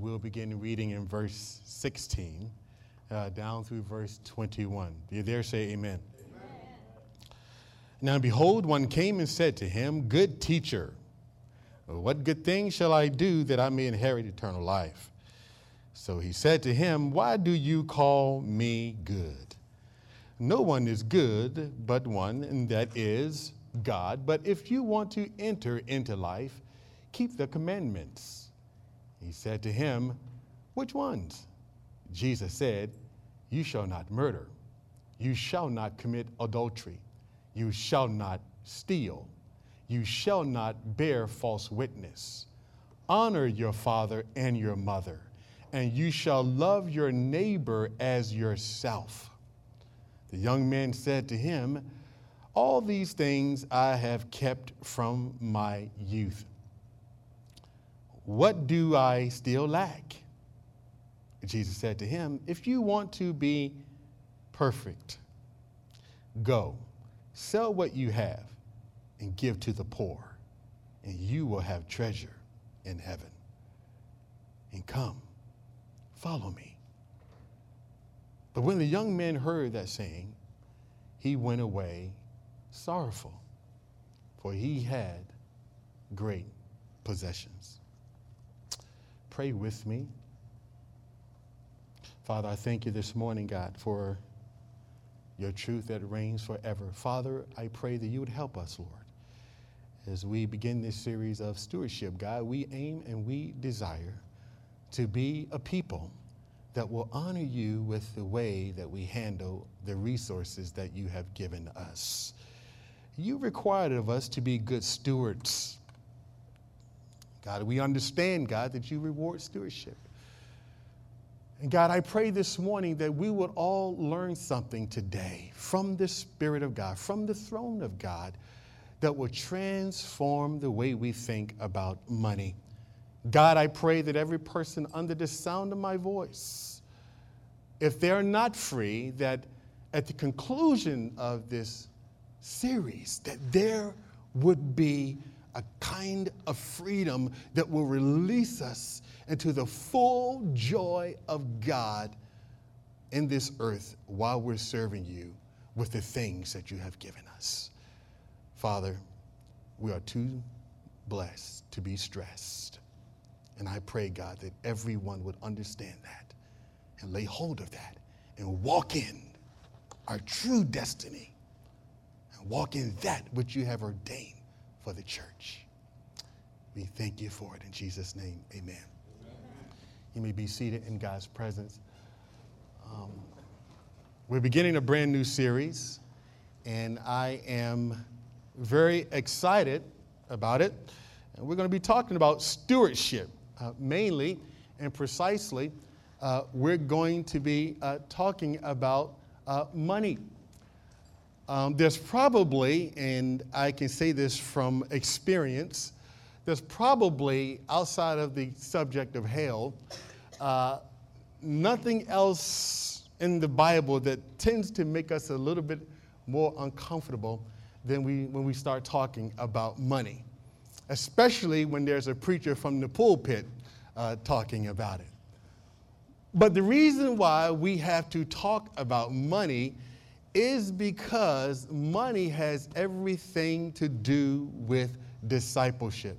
we'll begin reading in verse 16 uh, down through verse 21. Do you dare say amen? amen? Now, behold, one came and said to him, Good teacher, what good thing shall I do that I may inherit eternal life? So he said to him, Why do you call me good? No one is good but one, and that is God. But if you want to enter into life, keep the commandments. He said to him, Which ones? Jesus said, You shall not murder. You shall not commit adultery. You shall not steal. You shall not bear false witness. Honor your father and your mother, and you shall love your neighbor as yourself. The young man said to him, All these things I have kept from my youth. What do I still lack? Jesus said to him, If you want to be perfect, go, sell what you have, and give to the poor, and you will have treasure in heaven. And come, follow me. But when the young man heard that saying, he went away sorrowful, for he had great possessions. Pray with me. Father, I thank you this morning, God, for your truth that reigns forever. Father, I pray that you would help us, Lord. As we begin this series of stewardship, God, we aim and we desire to be a people that will honor you with the way that we handle the resources that you have given us. You required of us to be good stewards. God, we understand, God, that you reward stewardship. And God, I pray this morning that we would all learn something today from the Spirit of God, from the throne of God, that will transform the way we think about money. God, I pray that every person under the sound of my voice, if they're not free, that at the conclusion of this series, that there would be a kind of freedom that will release us into the full joy of God in this earth while we're serving you with the things that you have given us. Father, we are too blessed to be stressed. And I pray, God, that everyone would understand that and lay hold of that and walk in our true destiny and walk in that which you have ordained for the church. We thank you for it in Jesus' name. Amen. amen. You may be seated in God's presence. Um, we're beginning a brand new series, and I am very excited about it. And we're going to be talking about stewardship uh, mainly and precisely. Uh, we're going to be uh, talking about uh, money. Um, there's probably, and I can say this from experience, there's probably outside of the subject of hell, uh, nothing else in the Bible that tends to make us a little bit more uncomfortable than we, when we start talking about money, especially when there's a preacher from the pulpit uh, talking about it. But the reason why we have to talk about money is because money has everything to do with discipleship.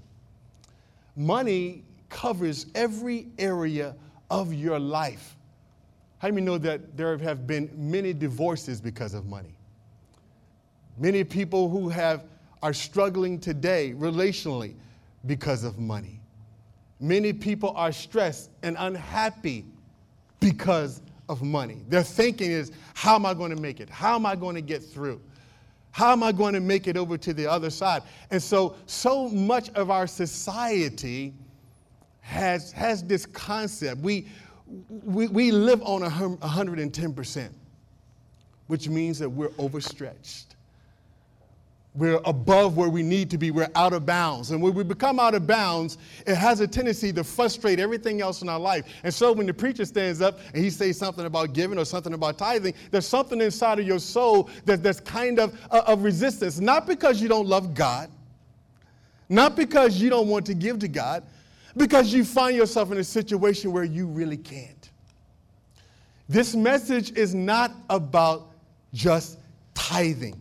Money covers every area of your life. How you know that there have been many divorces because of money? Many people who have are struggling today relationally because of money. Many people are stressed and unhappy because of money. Their thinking is, how am I going to make it? How am I going to get through? How am I going to make it over to the other side? And so, so much of our society has, has this concept. We, we, we live on 110%, which means that we're overstretched. We're above where we need to be. We're out of bounds. And when we become out of bounds, it has a tendency to frustrate everything else in our life. And so when the preacher stands up and he says something about giving or something about tithing, there's something inside of your soul that, that's kind of uh, of resistance. Not because you don't love God, not because you don't want to give to God, because you find yourself in a situation where you really can't. This message is not about just tithing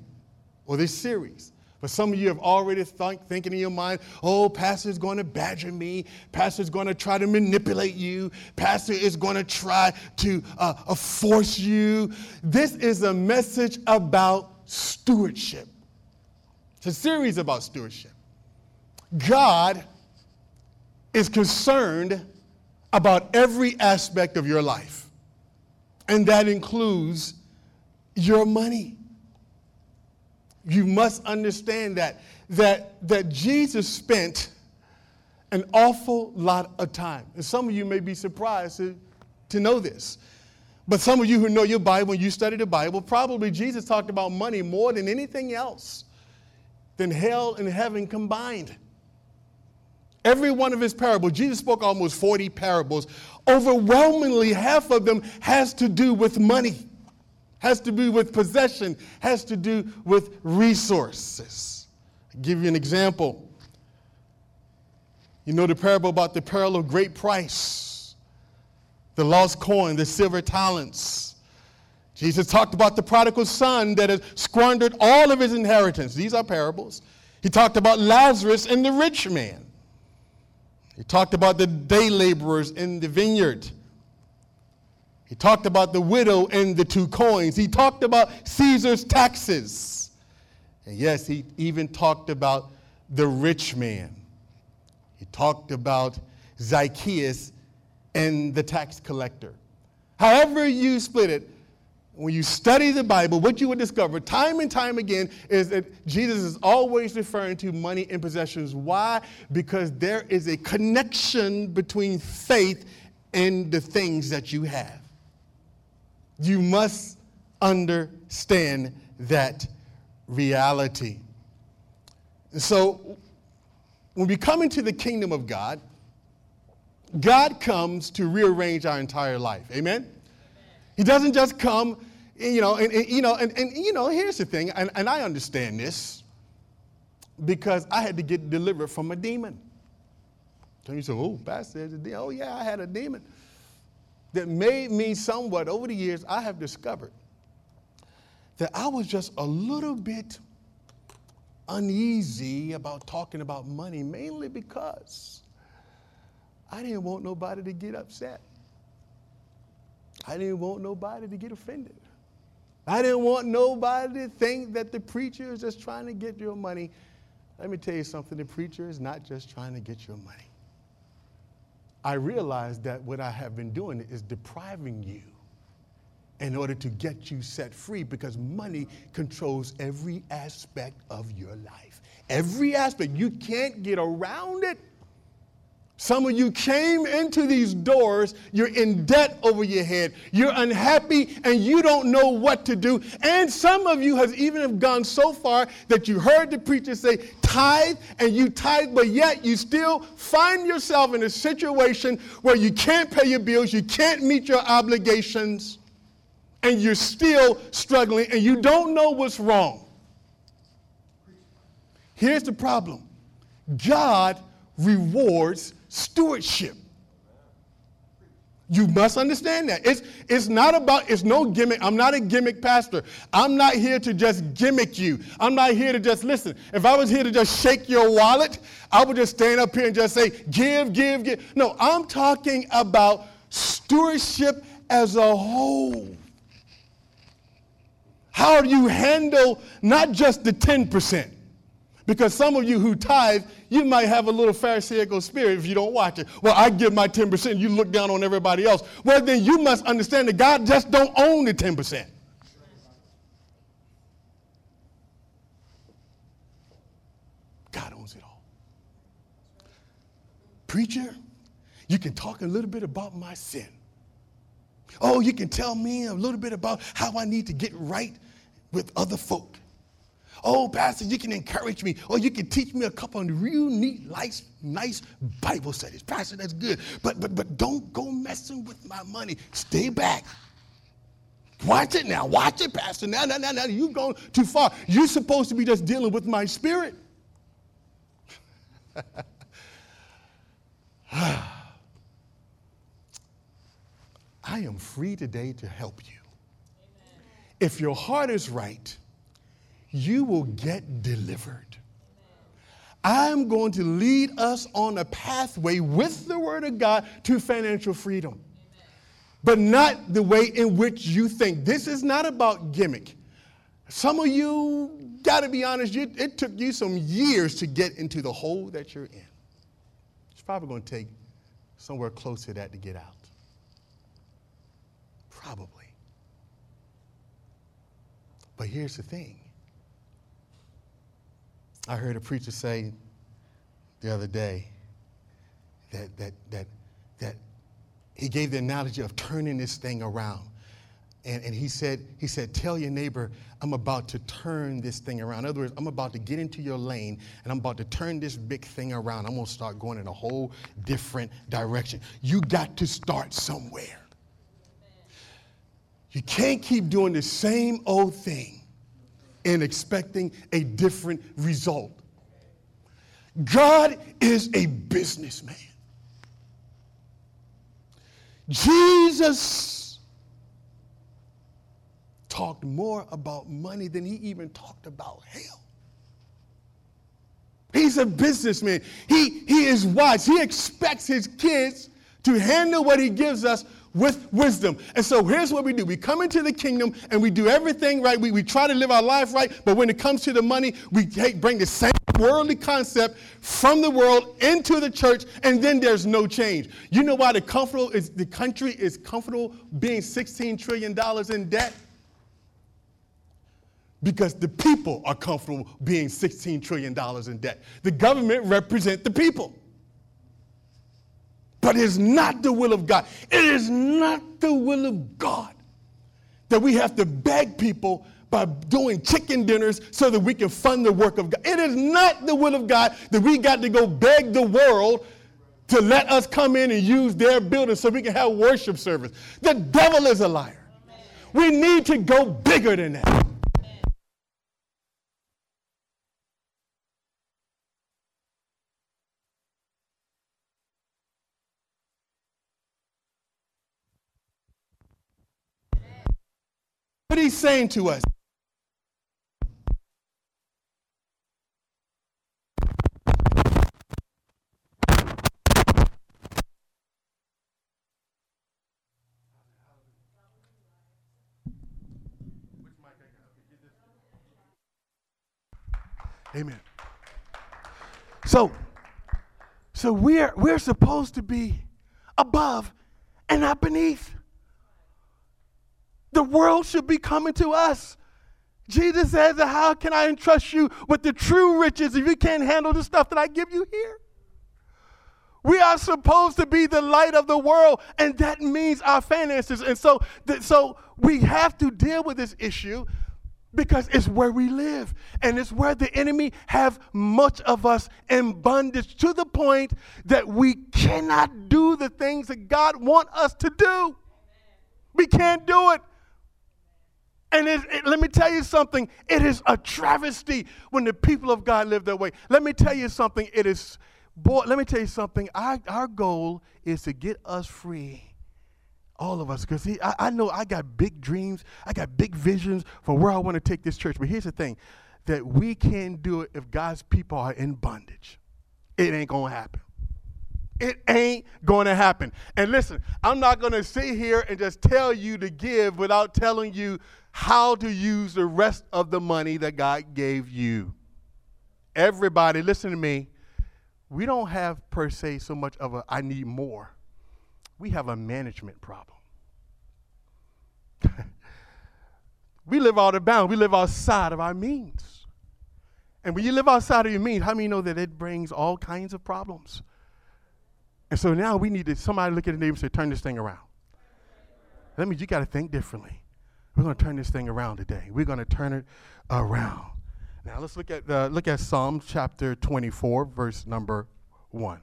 or this series. But some of you have already think, thinking in your mind, oh, pastor's going to badger me. Pastor's going to try to manipulate you. Pastor is going to try to uh, uh, force you. This is a message about stewardship. It's a series about stewardship. God is concerned about every aspect of your life, and that includes your money. You must understand that, that, that Jesus spent an awful lot of time. And some of you may be surprised to, to know this. But some of you who know your Bible, when you study the Bible, probably Jesus talked about money more than anything else, than hell and heaven combined. Every one of his parables, Jesus spoke almost 40 parables. Overwhelmingly, half of them has to do with money, has to do with possession, has to do with resources. I'll give you an example. You know the parable about the pearl of great price, the lost coin, the silver talents. Jesus talked about the prodigal son that has squandered all of his inheritance. These are parables. He talked about Lazarus and the rich man. He talked about the day laborers in the vineyard. He talked about the widow and the two coins. He talked about Caesar's taxes. And yes, he even talked about the rich man. He talked about Zacchaeus and the tax collector. However, you split it, when you study the Bible, what you will discover time and time again is that Jesus is always referring to money and possessions. Why? Because there is a connection between faith and the things that you have. You must understand that reality. So, when we come into the kingdom of God, God comes to rearrange our entire life. Amen? He doesn't just come you know, and, and, you know, and, and you know, here's the thing, and, and I understand this because I had to get delivered from a demon. So you say, oh, Pastor, oh yeah, I had a demon that made me somewhat over the years. I have discovered that I was just a little bit uneasy about talking about money, mainly because I didn't want nobody to get upset. I didn't want nobody to get offended. I didn't want nobody to think that the preacher is just trying to get your money. Let me tell you something the preacher is not just trying to get your money. I realized that what I have been doing is depriving you in order to get you set free because money controls every aspect of your life. Every aspect. You can't get around it. Some of you came into these doors, you're in debt over your head, you're unhappy, and you don't know what to do. And some of you have even have gone so far that you heard the preacher say, tithe, and you tithe, but yet you still find yourself in a situation where you can't pay your bills, you can't meet your obligations, and you're still struggling, and you don't know what's wrong. Here's the problem God rewards stewardship. You must understand that. It's, it's not about, it's no gimmick. I'm not a gimmick pastor. I'm not here to just gimmick you. I'm not here to just listen. If I was here to just shake your wallet, I would just stand up here and just say, give, give, give. No, I'm talking about stewardship as a whole. How do you handle not just the 10%? Because some of you who tithe, you might have a little Pharisaical spirit if you don't watch it. Well, I give my 10%, you look down on everybody else. Well, then you must understand that God just don't own the 10%. God owns it all. Preacher, you can talk a little bit about my sin. Oh, you can tell me a little bit about how I need to get right with other folk. Oh, Pastor, you can encourage me. Or you can teach me a couple of real neat, nice, nice Bible studies. Pastor, that's good. But but but don't go messing with my money. Stay back. Watch it now. Watch it, Pastor. Now, now, now, now. You've gone too far. You're supposed to be just dealing with my spirit. I am free today to help you. Amen. If your heart is right, you will get delivered. I'm going to lead us on a pathway with the Word of God to financial freedom. But not the way in which you think. This is not about gimmick. Some of you, got to be honest, you, it took you some years to get into the hole that you're in. It's probably going to take somewhere close to that to get out. Probably. But here's the thing I heard a preacher say the other day that, that, that, that he gave the analogy of turning this thing around. And, and he, said, he said, Tell your neighbor, I'm about to turn this thing around. In other words, I'm about to get into your lane and I'm about to turn this big thing around. I'm going to start going in a whole different direction. You got to start somewhere. You can't keep doing the same old thing and expecting a different result. God is a businessman. Jesus talked more about money than he even talked about hell. He's a businessman. He, he is wise. He expects his kids to handle what he gives us with wisdom. And so here's what we do we come into the kingdom and we do everything right. We, we try to live our life right, but when it comes to the money, we take, bring the same worldly concept from the world into the church, and then there's no change. You know why the comfortable is the country is comfortable being $16 trillion in debt? Because the people are comfortable being $16 trillion in debt. The government represent the people. But it's not the will of God. It is not the will of God that we have to beg people by doing chicken dinners so that we can fund the work of God. It is not the will of God that we got to go beg the world to let us come in and use their building so we can have worship service. The devil is a liar. We need to go bigger than that. What he's saying to us. Amen. So, so we're we're supposed to be above and not beneath. The world should be coming to us. Jesus says, How can I entrust you with the true riches if you can't handle the stuff that I give you here? We are supposed to be the light of the world, and that means our finances. And so, th- so we have to deal with this issue because it's where we live and it's where the enemy have much of us in bondage to the point that we cannot do the things that god want us to do we can't do it and it, it, let me tell you something it is a travesty when the people of God live that way. Let me tell you something. It is, boy, let me tell you something. Our, our goal is to get us free. All of us, because I, I know I got big dreams, I got big visions for where I want to take this church. But here's the thing that we can't do it if God's people are in bondage. It ain't going to happen. It ain't going to happen. And listen, I'm not going to sit here and just tell you to give without telling you how to use the rest of the money that God gave you. Everybody, listen to me. We don't have, per se, so much of a I need more. We have a management problem. we live out of bounds, we live outside of our means. And when you live outside of your means, how many know that it brings all kinds of problems? And so now we need to somebody look at the neighbor and say, turn this thing around. That means you got to think differently. We're going to turn this thing around today. We're going to turn it around. Now let's look at uh, look at Psalm chapter 24, verse number one.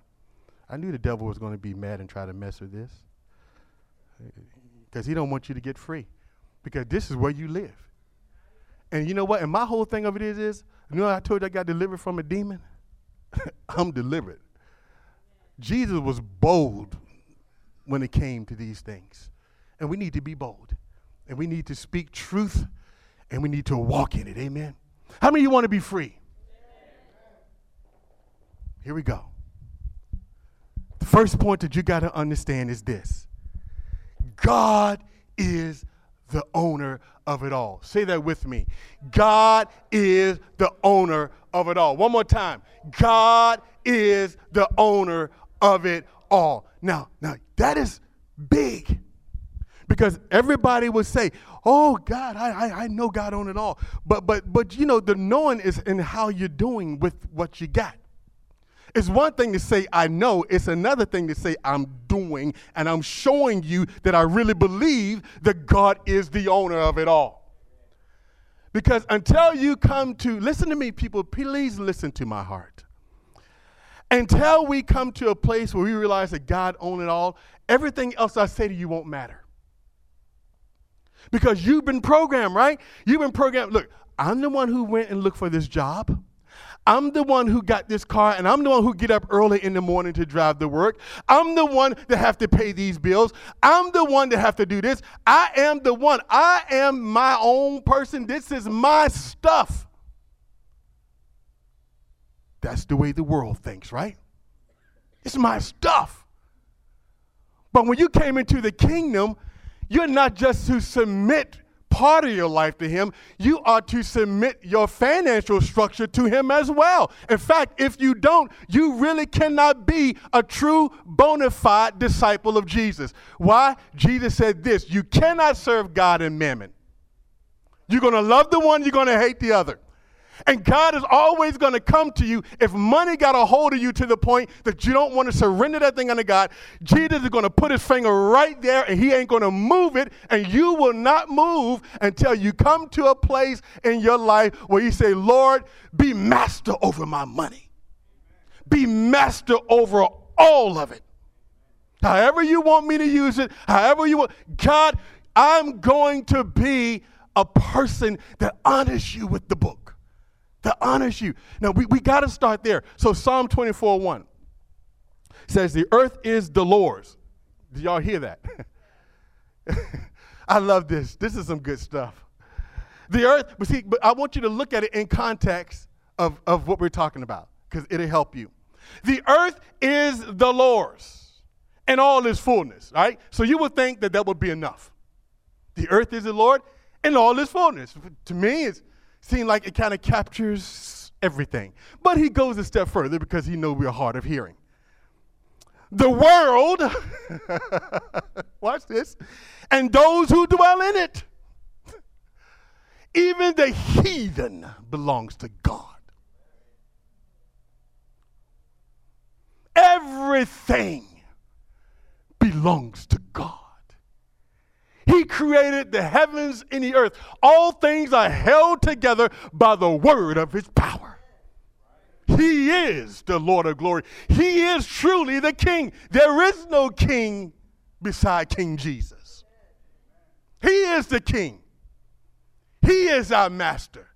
I knew the devil was going to be mad and try to mess with this because he don't want you to get free because this is where you live. And you know what? And my whole thing of it is, is you know, I told you I got delivered from a demon. I'm delivered. Jesus was bold when it came to these things. And we need to be bold. And we need to speak truth and we need to walk in it. Amen. How many of you want to be free? Here we go. The first point that you got to understand is this God is the owner of it all. Say that with me. God is the owner of it all. One more time. God is the owner of it all. Now, now that is big. Because everybody would say, "Oh God, I, I, I know God owns it all," but but but you know the knowing is in how you're doing with what you got. It's one thing to say, I know. It's another thing to say, I'm doing, and I'm showing you that I really believe that God is the owner of it all. Because until you come to, listen to me, people, please listen to my heart. Until we come to a place where we realize that God owns it all, everything else I say to you won't matter. Because you've been programmed, right? You've been programmed. Look, I'm the one who went and looked for this job. I'm the one who got this car and I'm the one who get up early in the morning to drive to work. I'm the one that have to pay these bills. I'm the one that have to do this. I am the one. I am my own person. This is my stuff. That's the way the world thinks, right? It's my stuff. But when you came into the kingdom, you're not just to submit part of your life to Him, you are to submit your financial structure to Him as well. In fact, if you don't, you really cannot be a true bona fide disciple of Jesus. Why? Jesus said this you cannot serve God and mammon. You're going to love the one, you're going to hate the other. And God is always going to come to you if money got a hold of you to the point that you don't want to surrender that thing unto God. Jesus is going to put his finger right there and he ain't going to move it. And you will not move until you come to a place in your life where you say, Lord, be master over my money, be master over all of it. However you want me to use it, however you want, God, I'm going to be a person that honors you with the book that honors you. Now, we, we got to start there. So, Psalm 24 1 says, The earth is the Lord's. Did y'all hear that? I love this. This is some good stuff. The earth, but see, but I want you to look at it in context of, of what we're talking about because it'll help you. The earth is the Lord's and all its fullness, right? So you would think that that would be enough. The earth is the Lord and all its fullness. To me, it's seem like it kind of captures everything. But he goes a step further because he knows we're hard of hearing. The world, watch this, and those who dwell in it, even the heathen belongs to God. Everything belongs to God. He created the heavens and the earth. All things are held together by the word of his power. He is the Lord of glory. He is truly the king. There is no king beside King Jesus. He is the king. He is our master.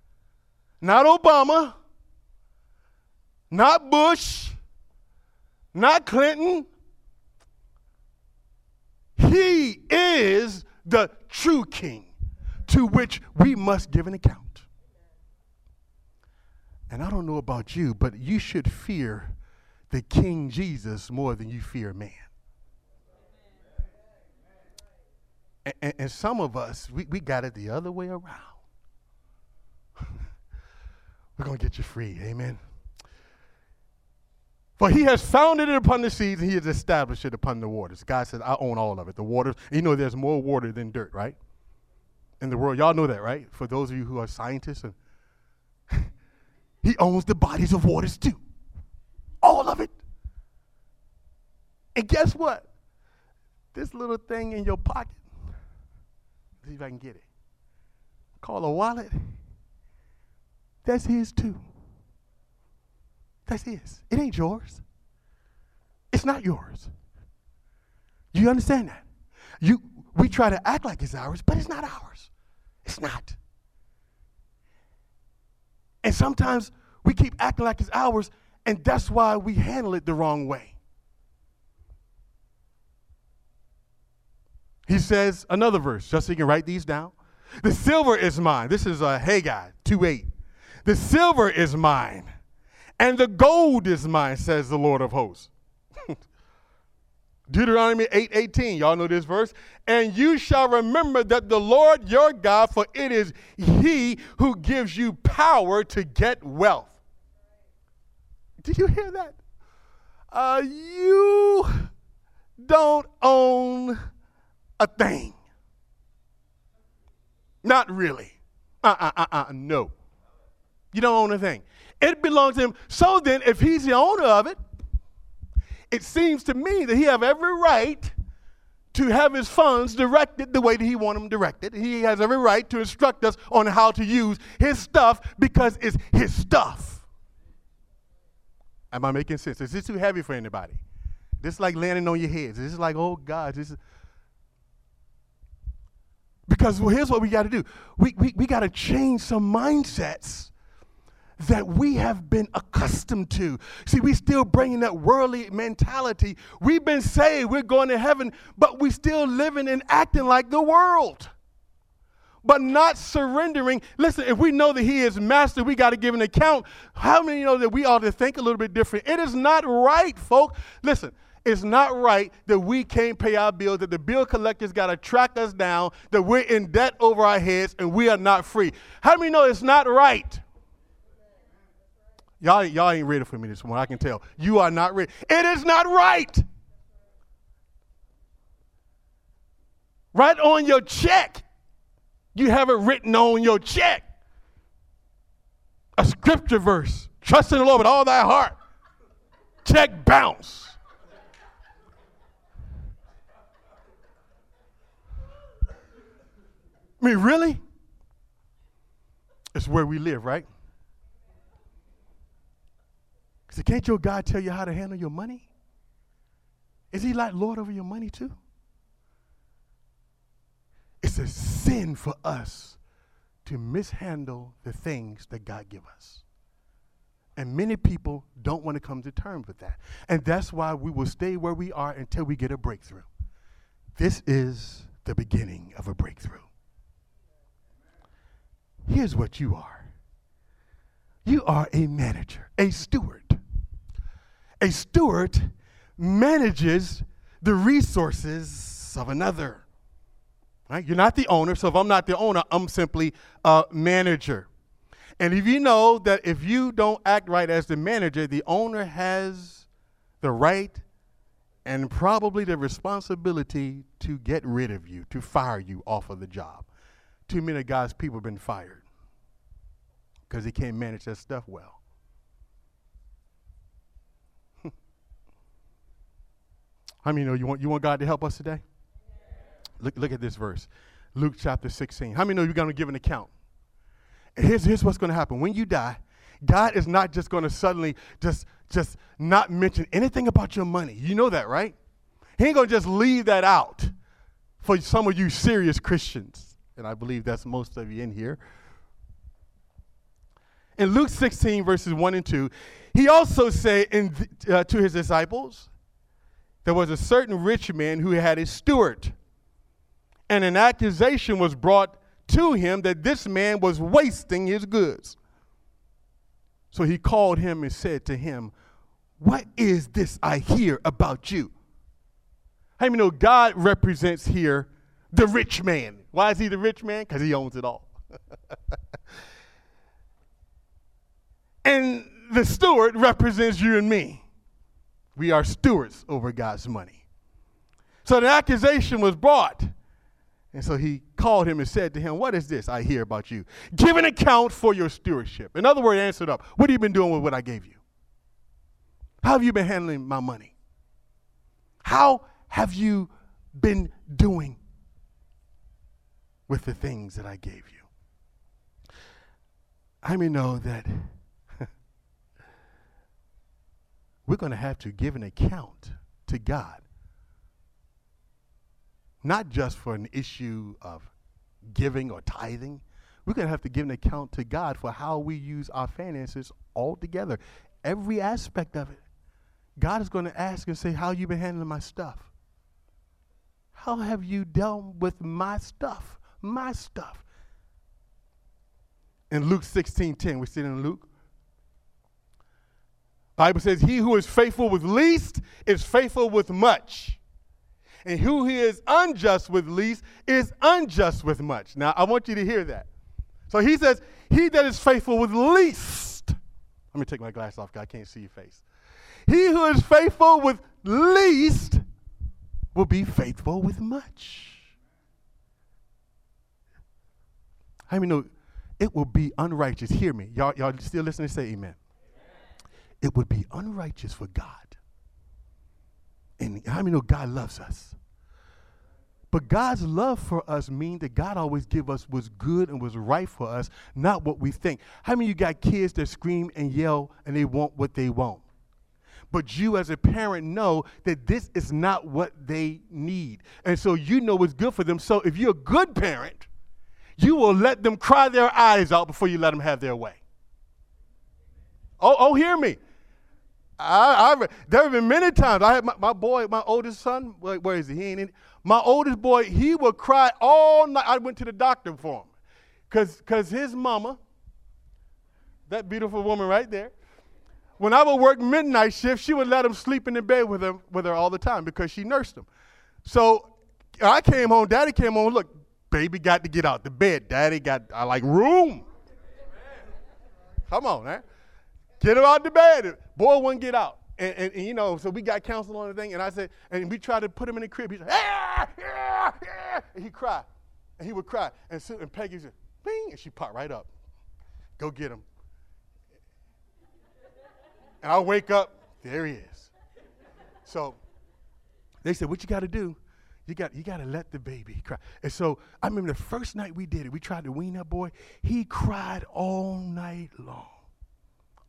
Not Obama, not Bush, not Clinton. He is the true king to which we must give an account. And I don't know about you, but you should fear the King Jesus more than you fear man. And, and, some of us, we, we got it the other way around. We're going to get you free. Amen. For he has founded it upon the seas and he has established it upon the waters. God says, I own all of it. The waters, you know, there's more water than dirt, right? In the world. Y'all know that, right? For those of you who are scientists, and he owns the bodies of waters too. All of it. And guess what? This little thing in your pocket, see if I can get it. Call a wallet. That's his too. That's his. It ain't yours. It's not yours. You understand that? You, we try to act like it's ours, but it's not ours. It's not. And sometimes we keep acting like it's ours, and that's why we handle it the wrong way. He says another verse, just so you can write these down. The silver is mine. This is uh, Haggai 2 8. The silver is mine and the gold is mine, says the Lord of hosts. Deuteronomy 8 18. Y'all know this verse. And you shall remember that the Lord your God, for it is he who gives you power to get wealth. Did you hear that? Uh, you don't own a thing. Not really. Uh uh uh uh. No. You don't own a thing. It belongs to him. So then, if he's the owner of it, it seems to me that he have every right to have his funds directed the way that he want them directed. He has every right to instruct us on how to use his stuff because it's his stuff. Am I making sense? Is this too heavy for anybody? This is like landing on your heads. This is like, oh God, this is. Because well, here's what we got to do we, we, we got to change some mindsets that we have been accustomed to. See, we still bringing that worldly mentality. We've been saved, we're going to heaven, but we still living and acting like the world. But not surrendering. Listen, if we know that He is Master, we got to give an account. How many know that we ought to think a little bit different? It is not right, folks. Listen, it's not right that we can't pay our bills, that the bill collectors got to track us down, that we're in debt over our heads, and we are not free. How many know it's not right? Y'all, y'all ain't ready for me this morning. I can tell. You are not ready. It is not right. Right on your check. You have it written on your check. A scripture verse. Trust in the Lord with all thy heart. Check bounce. I mean, really? It's where we live, right? Because can't your God tell you how to handle your money? Is he like Lord over your money too? It's a sin for us to mishandle the things that God give us. And many people don't want to come to terms with that. And that's why we will stay where we are until we get a breakthrough. This is the beginning of a breakthrough. Here's what you are you are a manager, a steward a steward manages the resources of another. Right? You're not the owner, so if I'm not the owner, I'm simply a manager. And if you know that if you don't act right as the manager, the owner has the right and probably the responsibility to get rid of you, to fire you off of the job. Too many of God's people have been fired because he can't manage that stuff well. How many know you want, you want God to help us today? Look, look at this verse Luke chapter 16. How many know you're going to give an account? Here's, here's what's going to happen. When you die, God is not just going to suddenly just, just not mention anything about your money. You know that, right? He ain't going to just leave that out for some of you serious Christians. And I believe that's most of you in here. In Luke 16, verses 1 and 2, he also said in, uh, to his disciples, there was a certain rich man who had a steward, and an accusation was brought to him that this man was wasting his goods. So he called him and said to him, What is this I hear about you? How many know God represents here the rich man? Why is he the rich man? Because he owns it all. and the steward represents you and me. We are stewards over God's money. So the accusation was brought. And so he called him and said to him, What is this I hear about you? Give an account for your stewardship. In other words, answered up. What have you been doing with what I gave you? How have you been handling my money? How have you been doing with the things that I gave you? I may know that we're going to have to give an account to God. Not just for an issue of giving or tithing. We're going to have to give an account to God for how we use our finances altogether, every aspect of it. God is going to ask and say, How you been handling my stuff? how have you dealt with my stuff? My stuff. In Luke 16 10, we see it in Luke. Bible says, He who is faithful with least is faithful with much. And who he is unjust with least is unjust with much. Now, I want you to hear that. So he says, He that is faithful with least. Let me take my glass off, I can't see your face. He who is faithful with least will be faithful with much. How many know it will be unrighteous? Hear me. Y'all, y'all still listening? Say amen. It would be unrighteous for God. And how many know God loves us? But God's love for us means that God always give us what's good and what's right for us, not what we think. How many of you got kids that scream and yell and they want what they want? But you, as a parent, know that this is not what they need. And so you know what's good for them. So if you're a good parent, you will let them cry their eyes out before you let them have their way. Oh, oh hear me. I, I, there have been many times. I had my, my boy, my oldest son. Where, where is he? He ain't in. My oldest boy, he would cry all night. I went to the doctor for him, cause, cause his mama, that beautiful woman right there, when I would work midnight shift, she would let him sleep in the bed with him with her all the time because she nursed him. So I came home, daddy came home, look, baby got to get out the bed. Daddy got I like room. Come on, man. Get him out the bed. Boy wouldn't get out. And, and, and, you know, so we got counsel on the thing, and I said, and we tried to put him in the crib. He said, ah, ah, ah, and he cried. And he would cry. And, so, and Peggy said, bing, and she popped right up. Go get him. And I wake up, there he is. So they said, What you got to do? You got, you got to let the baby cry. And so I remember the first night we did it, we tried to wean that boy. He cried all night long.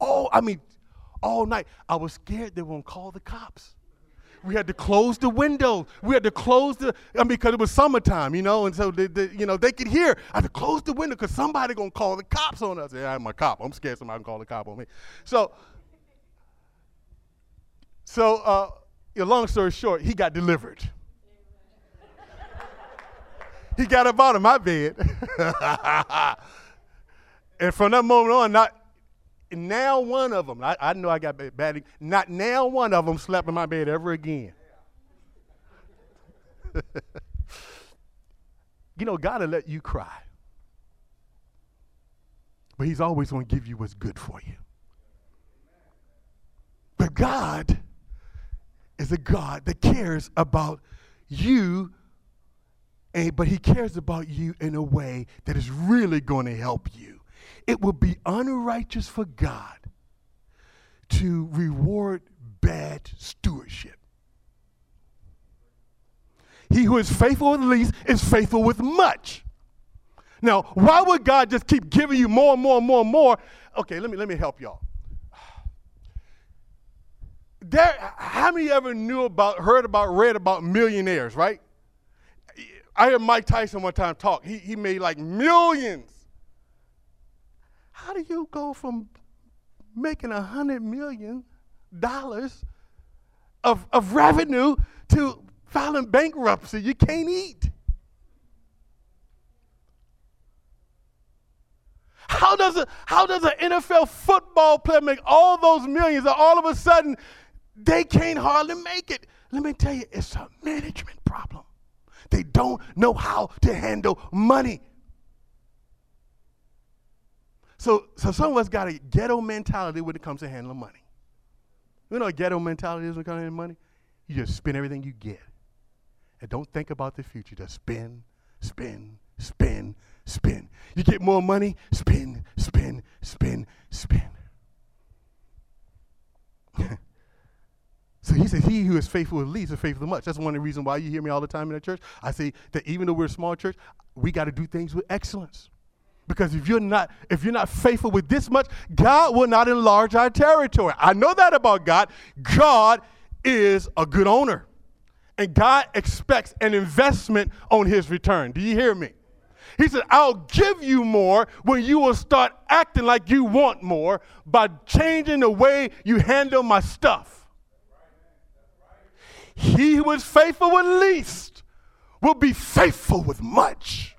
Oh, I mean, all night. I was scared they won't call the cops. We had to close the windows. We had to close the, I mean, because it was summertime, you know, and so, the, the, you know, they could hear. I had to close the window because somebody going to call the cops on us. Yeah, I'm a cop. I'm scared somebody can call the cop on me. So, so, uh, long story short, he got delivered. he got up out of my bed. and from that moment on, not now one of them, I, I know I got bad, not now one of them slept in my bed ever again. you know, God will let you cry. But He's always going to give you what's good for you. But God is a God that cares about you, and, but He cares about you in a way that is really going to help you. It would be unrighteous for God to reward bad stewardship. He who is faithful with least is faithful with much. Now, why would God just keep giving you more and more and more and more? Okay, let me let me help y'all there, how many ever knew about, heard about, read about millionaires, right? I heard Mike Tyson one time talk. He, he made like millions. How do you go from making a hundred million dollars of, of revenue to filing bankruptcy? You can't eat. How does a how does an NFL football player make all those millions and all of a sudden they can't hardly make it. Let me tell you, it's a management problem. They don't know how to handle money. So, so some of us got a ghetto mentality when it comes to handling money. You know what ghetto mentality is when it comes to money? You just spend everything you get. And don't think about the future. Just spend, spend, spend, spend. You get more money, spend, spend, spend, spend. So he says, He who is faithful with least is faithful with much. That's one of the reasons why you hear me all the time in the church. I say that even though we're a small church, we got to do things with excellence. Because if you're not if you're not faithful with this much, God will not enlarge our territory. I know that about God. God is a good owner. And God expects an investment on his return. Do you hear me? He said, I'll give you more when you will start acting like you want more by changing the way you handle my stuff. He who is faithful with least will be faithful with much.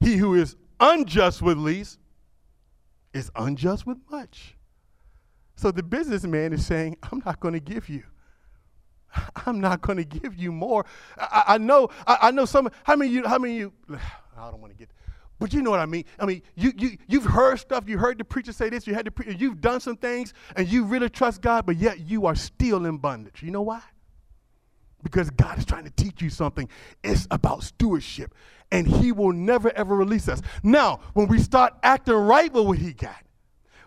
He who is unjust with least is unjust with much. So the businessman is saying, I'm not going to give you. I'm not going to give you more. I, I know, I, I, know some, how many you, how many you, I don't want to get, but you know what I mean. I mean, you, you, you've heard stuff, you heard the preacher say this, you had the pre- you've done some things, and you really trust God, but yet you are still in bondage. You know why? Because God is trying to teach you something. It's about stewardship, and He will never ever release us. Now, when we start acting right with what He got,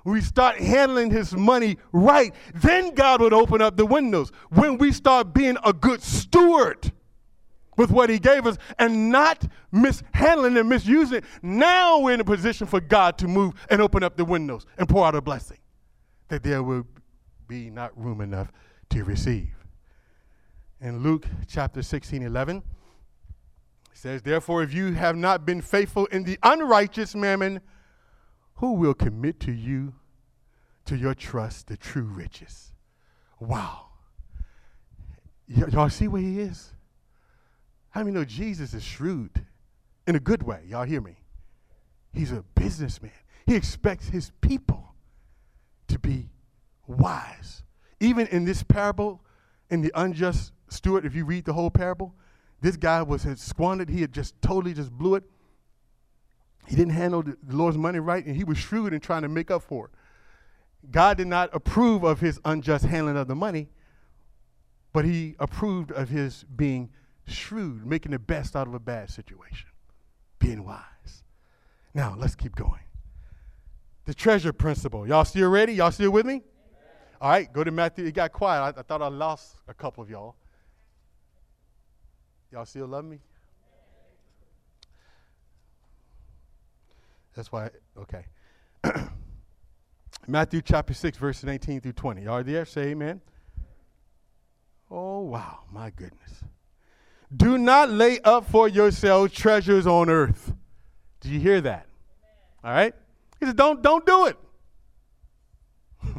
when we start handling his money right, then God would open up the windows. When we start being a good steward with what he gave us and not mishandling and misusing it, now we're in a position for God to move and open up the windows and pour out a blessing that there will be not room enough to receive. In Luke chapter 16, 11, it says, Therefore, if you have not been faithful in the unrighteous mammon, who will commit to you, to your trust, the true riches? Wow. Y- y'all see where he is? How many know Jesus is shrewd in a good way? Y'all hear me? He's a businessman. He expects his people to be wise. Even in this parable, in the unjust steward, if you read the whole parable, this guy was had squandered. He had just totally just blew it. He didn't handle the, Lord's money right, and he was shrewd in trying to make up for it. God did not approve of his unjust handling of the money, but he approved of his being shrewd, making the best out of a bad situation, being wise. Now, let's keep going. The treasure principle. Y'all still ready? Y'all still with me? All right, go to Matthew. It got quiet. I, I thought I lost a couple of y'all. Y'all still love me? That's why, okay. Matthew chapter 6, verses 18 through 20. Are there? Say amen. Oh, wow, my goodness. Do not lay up for yourselves treasures on earth. Do you hear that? All right? He said, don't, don't do it.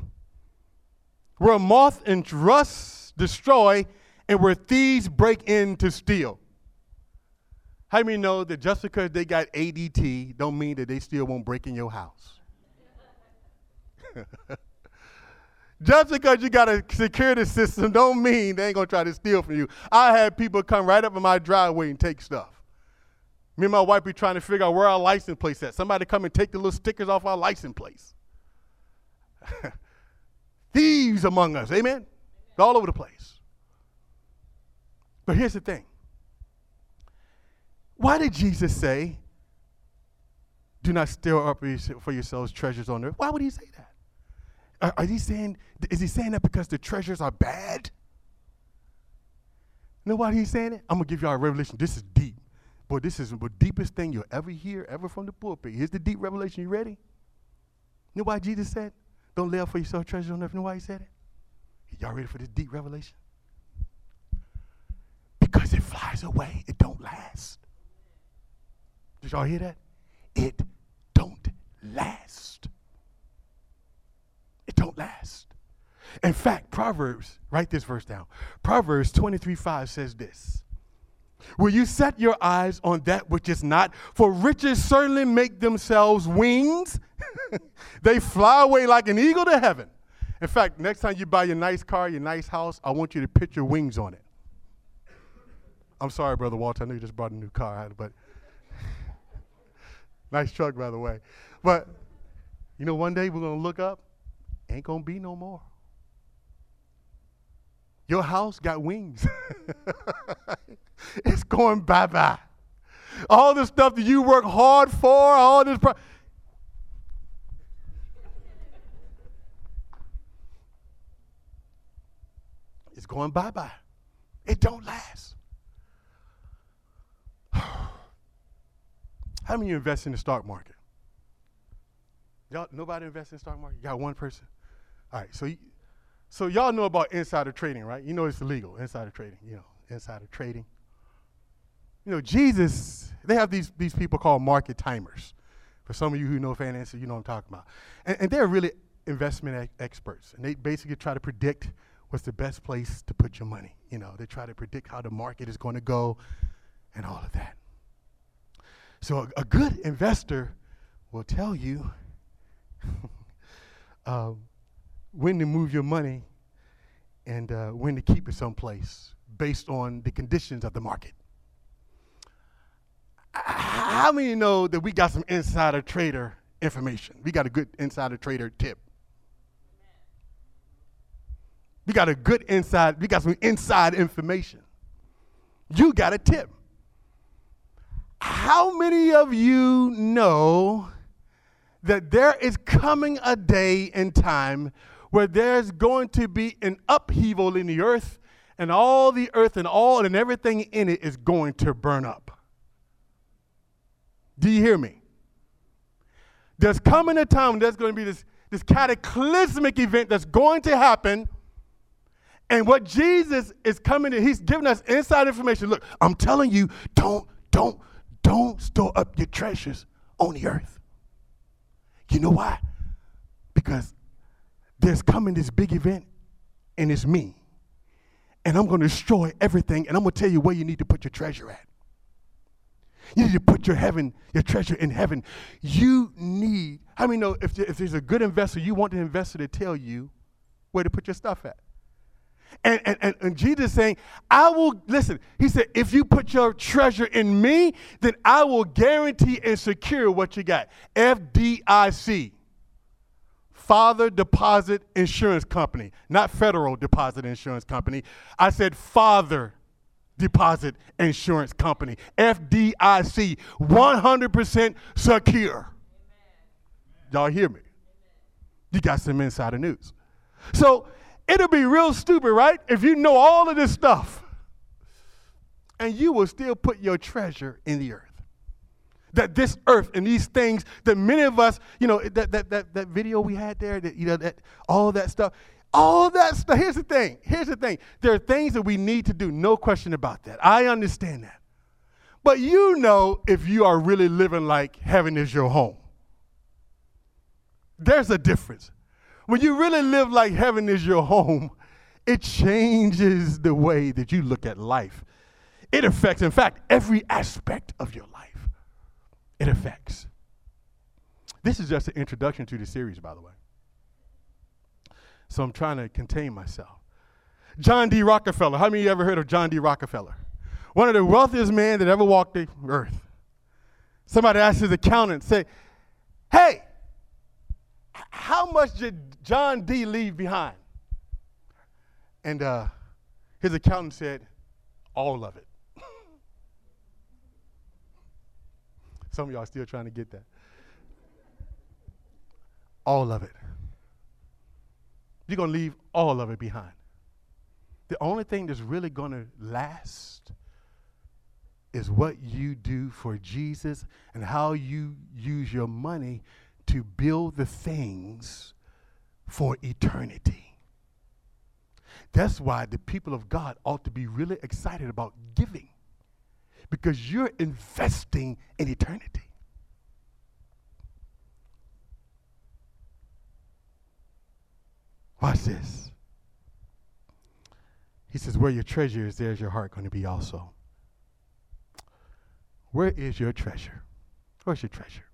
where moth and rust destroy, and where thieves break in to steal. How many know that just because they got ADT don't mean that they still won't break in your house? just because you got a security system don't mean they ain't gonna try to steal from you. I had people come right up in my driveway and take stuff. Me and my wife be trying to figure out where our license plate at. Somebody come and take the little stickers off our license plates. Thieves among us, amen? All over the place. But here's the thing why did Jesus say, do not store up for yourselves treasures on earth? Why would he say that? Are, he saying, is he saying that because the treasures are bad? You know why he's saying it? I'm going to give y'all a revelation. This is deep. Boy, this is the deepest thing you'll ever hear, ever from the pulpit. Here's the deep revelation. You ready? You know why Jesus said, don't lay up for yourself treasures on earth? You know why he said it? Y'all ready for this deep revelation? Because it flies away. It don't last. Did y'all hear that? It don't last. It don't last. In fact, Proverbs, write this verse down. Proverbs 23 5 says this Will you set your eyes on that which is not? For riches certainly make themselves wings. they fly away like an eagle to heaven. In fact, next time you buy your nice car, your nice house, I want you to put your wings on it. I'm sorry, Brother Walter. I know you just brought a new car, but Nice truck, by the way. But you know, one day we're going to look up, ain't going to be no more. Your house got wings. it's going bye bye. All the stuff that you work hard for, all this. Pro- it's going bye bye. It don't last. How many you invest in the stock market? Y'all, nobody invests in stock market? You got one person? All right, so, so y'all know about insider trading, right? You know it's illegal, insider trading, you know, insider trading. You know, Jesus, they have these, these people called market timers. For some of you who know finance, you know what I'm talking about. And, and they're really investment experts. And they basically try to predict what's the best place to put your money. You know, they try to predict how the market is going to go and all of that. So a, a good investor will tell you uh, when to move your money and uh, when to keep it someplace based on the conditions of the market. How many know that we got some insider trader information? We got a good insider trader tip. We got a good inside, we got some inside information. You got a tip. How many of you know that there is coming a day and time where there's going to be an upheaval in the earth and all the earth and all and everything in it is going to burn up? Do you hear me? There's coming a time there's going to be this, this cataclysmic event that's going to happen and what Jesus is coming to, he's giving us inside information. Look, I'm telling you, don't, don't, don't store up your treasures on the earth. You know why? Because there's coming this big event, and it's me. And I'm going to destroy everything, and I'm going to tell you where you need to put your treasure at. You need to put your heaven, your treasure in heaven. You need, how many know if, if there's a good investor, you want the investor to tell you where to put your stuff at? And, and, and, and Jesus saying, I will, listen, he said, if you put your treasure in me, then I will guarantee and secure what you got. FDIC. Father Deposit Insurance Company, not Federal Deposit Insurance Company. I said Father Deposit Insurance Company, FDIC, 100% secure. Y'all hear me? You got some insider news. So It'll be real stupid, right? If you know all of this stuff and you will still put your treasure in the earth. That this earth and these things that many of us, you know, that, that, that, that video we had there, that, you know, that, all that stuff, all that stuff. Here's the thing. Here's the thing. There are things that we need to do, no question about that. I understand that. But you know if you are really living like heaven is your home. There's a difference. When you really live like heaven is your home, it changes the way that you look at life. It affects, in fact, every aspect of your life. It affects. This is just an introduction to the series, by the way. So I'm trying to contain myself. John D. Rockefeller. How many of you ever heard of John D. Rockefeller? One of the wealthiest men that ever walked the earth. Somebody asked his accountant, say, hey, how much did John D. leave behind? And uh, his accountant said, all of it. Some of y'all are still trying to get that. All of it. You're going to leave all of it behind. The only thing that's really going to last is what you do for Jesus and how you use your money to build the things for eternity. That's why the people of God ought to be really excited about giving because you're investing in eternity. Watch this. He says, Where your treasure is, there's your heart going to be also. Where is your treasure? Where's your treasure?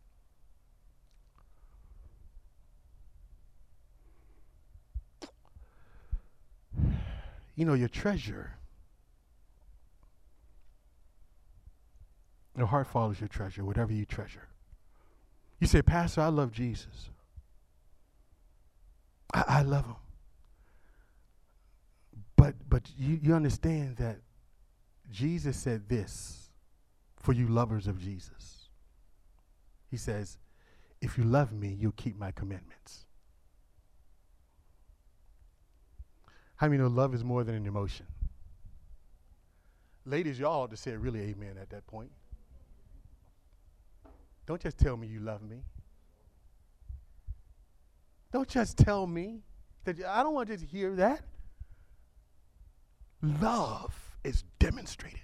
You know, your treasure. Your heart follows your treasure, whatever you treasure. You say, Pastor, I love Jesus. I, I love him. But but you, you understand that Jesus said this for you lovers of Jesus. He says, if you love me, you'll keep my commandments. How many know love is more than an emotion? Ladies, y'all ought to say really amen at that point. Don't just tell me you love me. Don't just tell me that I don't want to just hear that. Love is demonstrated.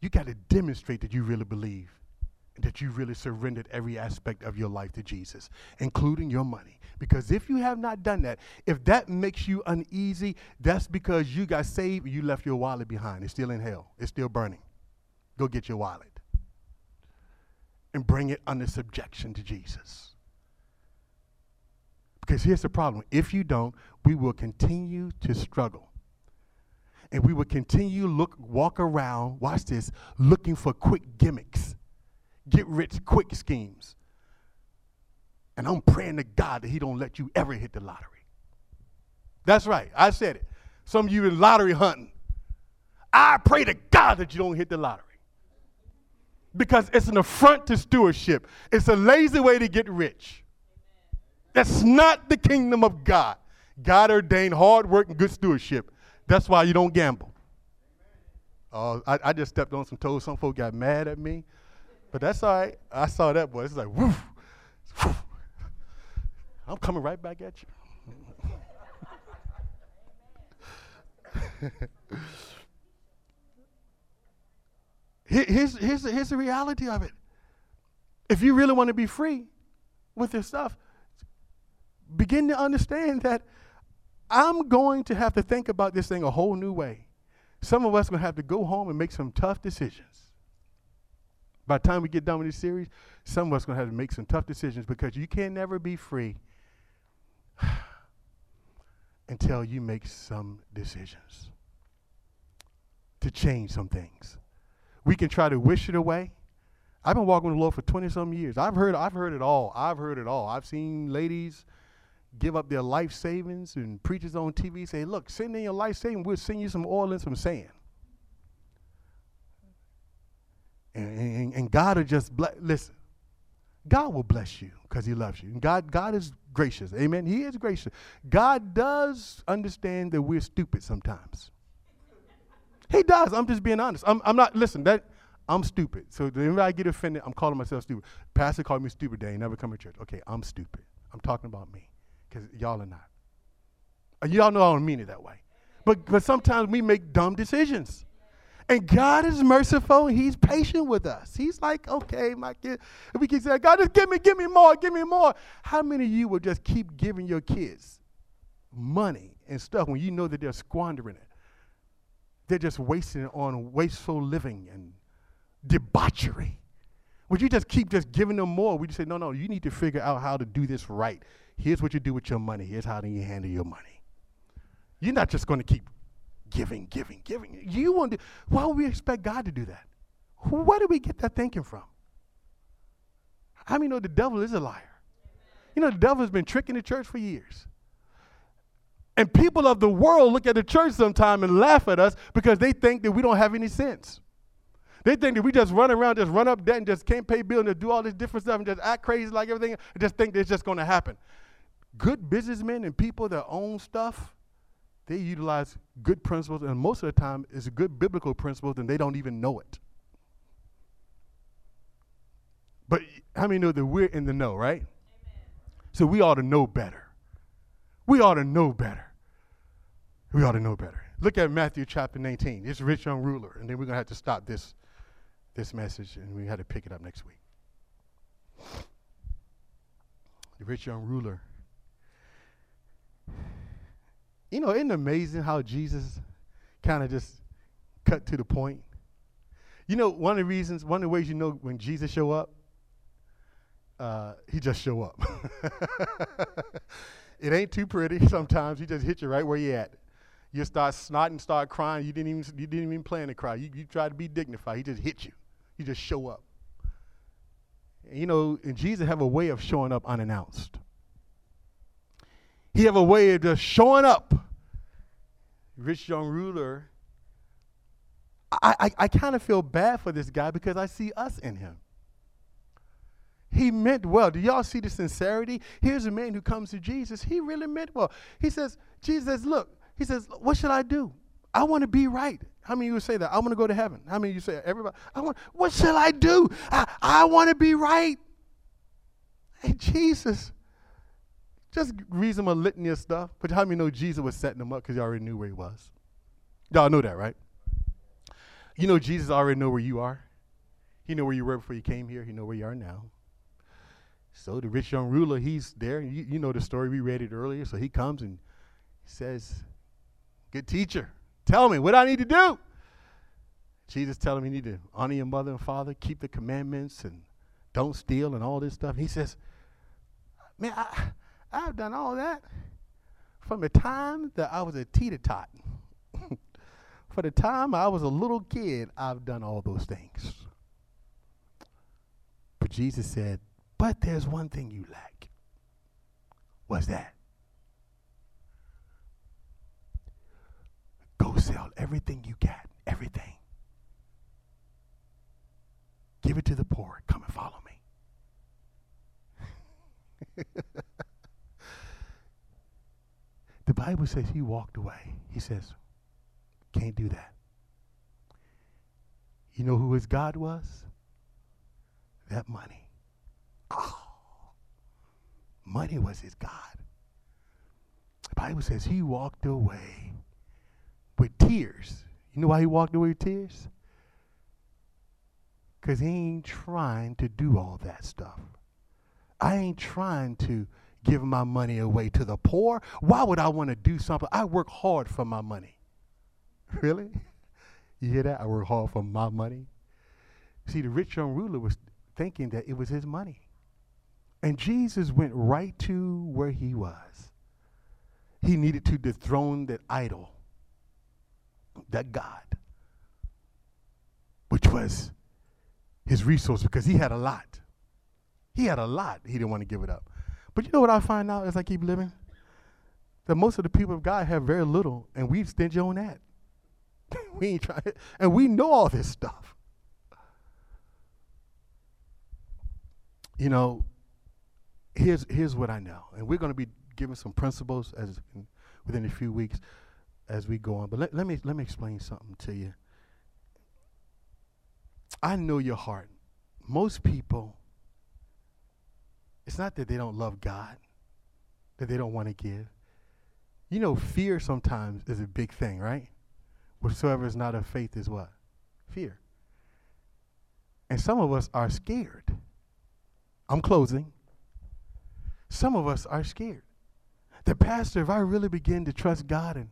You got to demonstrate that you really believe that you really surrendered every aspect of your life to Jesus, including your money. Because if you have not done that, if that makes you uneasy, that's because you got saved and you left your wallet behind. It's still in hell, it's still burning. Go get your wallet and bring it under subjection to Jesus. Because here's the problem if you don't, we will continue to struggle. And we will continue look walk around, watch this, looking for quick gimmicks, get rich quick schemes. And I'm praying to God that He don't let you ever hit the lottery. That's right. I said it. Some of you in lottery hunting. I pray to God that you don't hit the lottery. Because it's an affront to stewardship. It's a lazy way to get rich. That's not the kingdom of God. God ordained hard work and good stewardship. That's why you don't gamble. Uh, I, I, just stepped on some toes. Some folk got mad at me. But that's all right. I saw that boy. It's like, woof, woof. I'm coming right back at you. here's, here's, here's the reality of it. If you really want to be free with your stuff, begin to understand that I'm going to have to think about this thing a whole new way. Some of us are going to have to go home and make some tough decisions. By the time we get done with this series, some of us are going to have to make some tough decisions because you can never be free until you make some decisions to change some things. We can try to wish it away. I've been walking with the Lord for 20 some years. I've heard, I've heard it all. I've heard it all. I've seen ladies give up their life savings and preachers on TV say, look, send in your life savings, we'll send you some oil and some sand. And, and, and God will just bless, listen, God will bless you because he loves you. And God, God is gracious. Amen. He is gracious. God does understand that we're stupid sometimes. He does. I'm just being honest. I'm, I'm not, listen, that I'm stupid. So if I get offended, I'm calling myself stupid. Pastor called me stupid day, never come to church. Okay, I'm stupid. I'm talking about me because y'all are not. Uh, y'all know I don't mean it that way. But, but sometimes we make dumb decisions. And God is merciful He's patient with us. He's like, okay, my kid. If we keep saying, God, just give me, give me more, give me more. How many of you will just keep giving your kids money and stuff when you know that they're squandering it? They're just wasting it on wasteful living and debauchery. Would you just keep just giving them more? Would you say, no, no, you need to figure out how to do this right. Here's what you do with your money. Here's how you handle your money. You're not just going to keep giving, giving, giving. You want to, why would we expect God to do that? Where do we get that thinking from? How many know the devil is a liar? You know, the devil has been tricking the church for years. And people of the world look at the church sometime and laugh at us because they think that we don't have any sense. They think that we just run around, just run up debt and just can't pay bills and do all this different stuff and just act crazy like everything and just think that it's just going to happen. Good businessmen and people that own stuff, they utilize good principles, and most of the time it's good biblical principles, and they don't even know it. But how many know that we're in the know, right? Amen. So we ought to know better. We ought to know better. We ought to know better. Look at Matthew chapter 19. It's rich young ruler, and then we're gonna have to stop this this message, and we had to pick it up next week. The rich young ruler. You know, isn't it amazing how Jesus kind of just cut to the point? You know, one of the reasons, one of the ways you know when Jesus show up, uh, he just show up. it ain't too pretty sometimes. He just hit you right where you at. You start snotting, start crying. You didn't even you didn't even plan to cry. You, you try to be dignified. He just hit you. He just show up. And, you know, and Jesus have a way of showing up unannounced. He have a way of just showing up. Rich young ruler. I, I, I kind of feel bad for this guy because I see us in him. He meant well. Do y'all see the sincerity? Here's a man who comes to Jesus. He really meant well. He says, Jesus, look, he says, what should I do? I want to be right. How many of you say that? I want to go to heaven. How many of you say everybody? I want, what shall I do? I, I want to be right. Hey, Jesus. Just reads him a litany of stuff. But how many know Jesus was setting them up because he already knew where he was? Y'all know that, right? You know Jesus already know where you are. He know where you were before you came here. He know where you are now. So the rich young ruler, he's there. You, you know the story. We read it earlier. So he comes and he says, Good teacher, tell me what I need to do. Jesus tell him you need to honor your mother and father, keep the commandments, and don't steal and all this stuff. He says, Man, I, I've done all that from the time that I was a teeter tot. For the time I was a little kid, I've done all those things. But Jesus said, But there's one thing you lack. What's that? Go sell everything you got, everything. Give it to the poor. Come and follow me. the Bible says he walked away. He says, Can't do that. You know who his God was? That money. Oh, money was his God. The Bible says he walked away with tears. You know why he walked away with tears? Because he ain't trying to do all that stuff. I ain't trying to give my money away to the poor. Why would I want to do something? I work hard for my money. Really? You hear that? I work hard for my money. See, the rich young ruler was thinking that it was his money. And Jesus went right to where he was. He needed to dethrone that idol, that God, which was his resource because he had a lot. He had a lot. He didn't want to give it up. But you know what I find out as I keep living? That most of the people of God have very little, and we stingy on that. we ain't trying, and we know all this stuff. You know, here's here's what I know, and we're going to be giving some principles as in, within a few weeks as we go on. But let, let me let me explain something to you. I know your heart. Most people, it's not that they don't love God, that they don't want to give. You know, fear sometimes is a big thing, right? Whatsoever is not of faith is what? Fear. And some of us are scared. I'm closing. Some of us are scared. The pastor, if I really begin to trust God and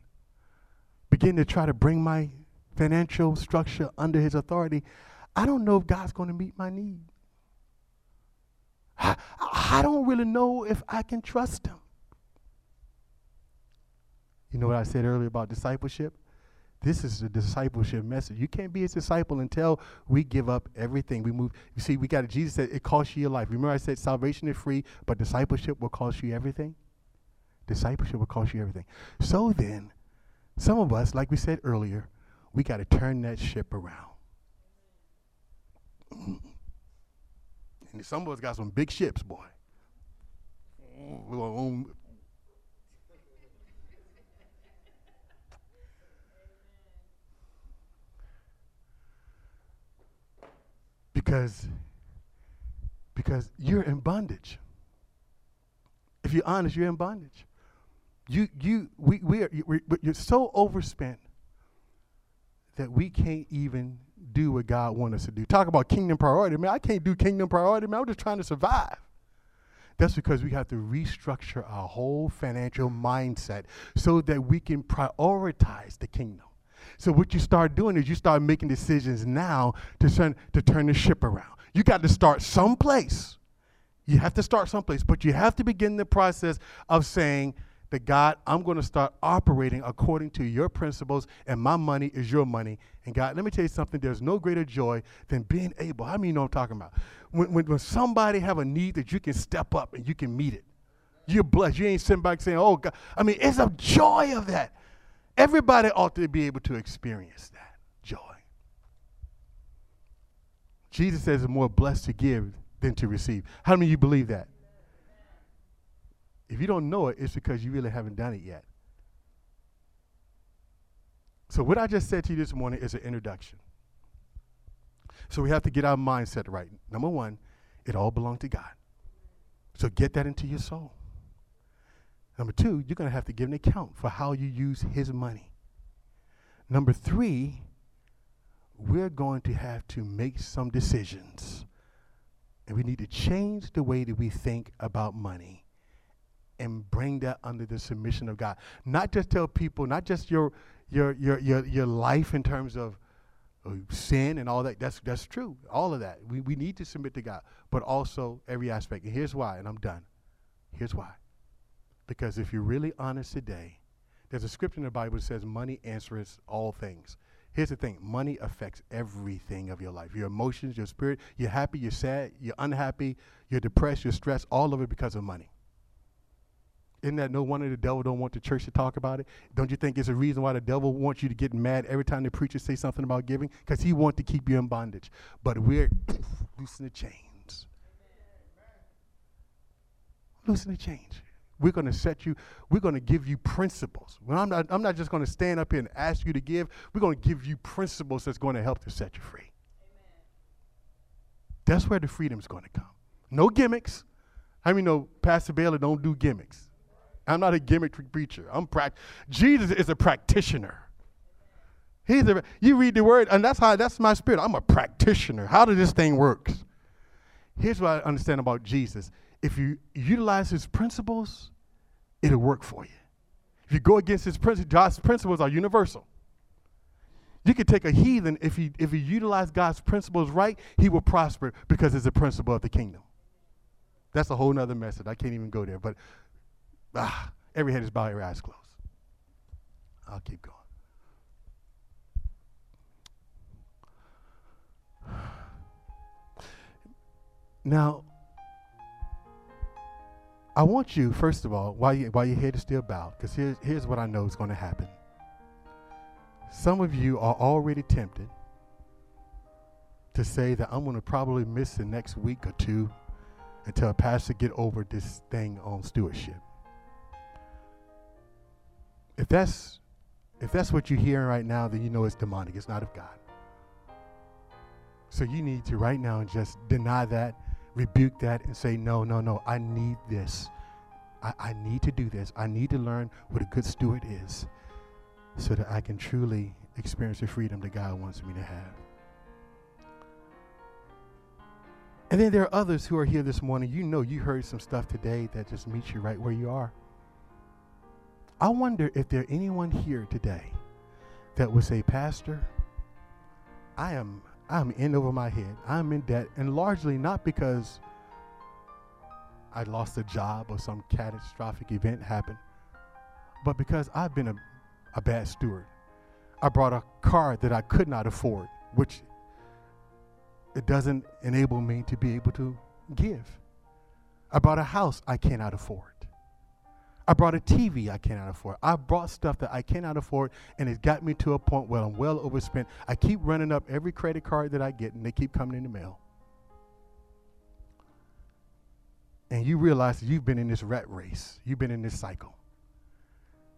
begin to try to bring my financial structure under his authority, I don't know if God's going to meet my need. I, I don't really know if I can trust him. You know what I said earlier about discipleship? This is the discipleship message. You can't be a disciple until we give up everything. We move. You see, we got. Jesus said it costs you your life. Remember, I said salvation is free, but discipleship will cost you everything. Discipleship will cost you everything. So then, some of us, like we said earlier, we got to turn that ship around. And some of us got some big ships, boy. Because, because you're in bondage. If you're honest, you're in bondage. You, you, we, we are, we, you're so overspent that we can't even do what God wants us to do. Talk about kingdom priority. Man, I can't do kingdom priority. Man, I'm just trying to survive. That's because we have to restructure our whole financial mindset so that we can prioritize the kingdom. So what you start doing is you start making decisions now to turn to turn the ship around. You got to start someplace. You have to start someplace, but you have to begin the process of saying that God, I'm going to start operating according to your principles, and my money is your money. And God, let me tell you something. There's no greater joy than being able. How many you know what I'm talking about? When, when, when somebody have a need that you can step up and you can meet it, you're blessed. You ain't sitting back saying, "Oh God." I mean, it's a joy of that. Everybody ought to be able to experience that joy. Jesus says it's more blessed to give than to receive. How many of you believe that? If you don't know it, it's because you really haven't done it yet. So, what I just said to you this morning is an introduction. So, we have to get our mindset right. Number one, it all belongs to God. So, get that into your soul. Number two, you're going to have to give an account for how you use His money. Number three, we're going to have to make some decisions. And we need to change the way that we think about money and bring that under the submission of God. Not just tell people, not just your your your your, your life in terms of uh, sin and all that. That's that's true. All of that. We we need to submit to God, but also every aspect. And here's why, and I'm done. Here's why. Because if you're really honest today, there's a scripture in the Bible that says money answers all things. Here's the thing money affects everything of your life your emotions, your spirit. You're happy, you're sad, you're unhappy, you're depressed, you're stressed, all of it because of money. Isn't that no wonder the devil don't want the church to talk about it? Don't you think it's a reason why the devil wants you to get mad every time the preacher say something about giving? Because he wants to keep you in bondage. But we're loosen the chains. Loosen the chains. We're going to set you, we're going to give you principles. Well, I'm not, I'm not just going to stand up here and ask you to give. We're going to give you principles that's going to help to set you free. Amen. That's where the freedom's going to come. No gimmicks. I mean, no, Pastor Bailey don't do gimmicks. I'm not a gimmick preacher. I'm prac- Jesus is a practitioner. He's a, you read the word, and that's how that's my spirit. I'm a practitioner. How does this thing work? Here's what I understand about Jesus. If you utilize his principles, it'll work for you. If you go against his principles, God's principles are universal. You can take a heathen, if he if he utilize God's principles right, he will prosper because it's a principle of the kingdom. That's a whole nother message. I can't even go there. But Ah, every head is bowed, every eyes closed. I'll keep going. Now, I want you, first of all, while, you, while your head is still bowed, because here's, here's what I know is going to happen. Some of you are already tempted to say that I'm going to probably miss the next week or two until a pastor get over this thing on stewardship. If that's if that's what you're hearing right now, then you know it's demonic. It's not of God. So you need to right now just deny that, rebuke that, and say, no, no, no, I need this. I, I need to do this. I need to learn what a good steward is so that I can truly experience the freedom that God wants me to have. And then there are others who are here this morning. You know, you heard some stuff today that just meets you right where you are. I wonder if there anyone here today that would say, Pastor, I am I'm in over my head. I'm in debt, and largely not because I lost a job or some catastrophic event happened, but because I've been a, a bad steward. I brought a car that I could not afford, which it doesn't enable me to be able to give. I bought a house I cannot afford. I brought a TV I cannot afford. I brought stuff that I cannot afford, and it got me to a point where I'm well overspent. I keep running up every credit card that I get, and they keep coming in the mail. And you realize you've been in this rat race, you've been in this cycle.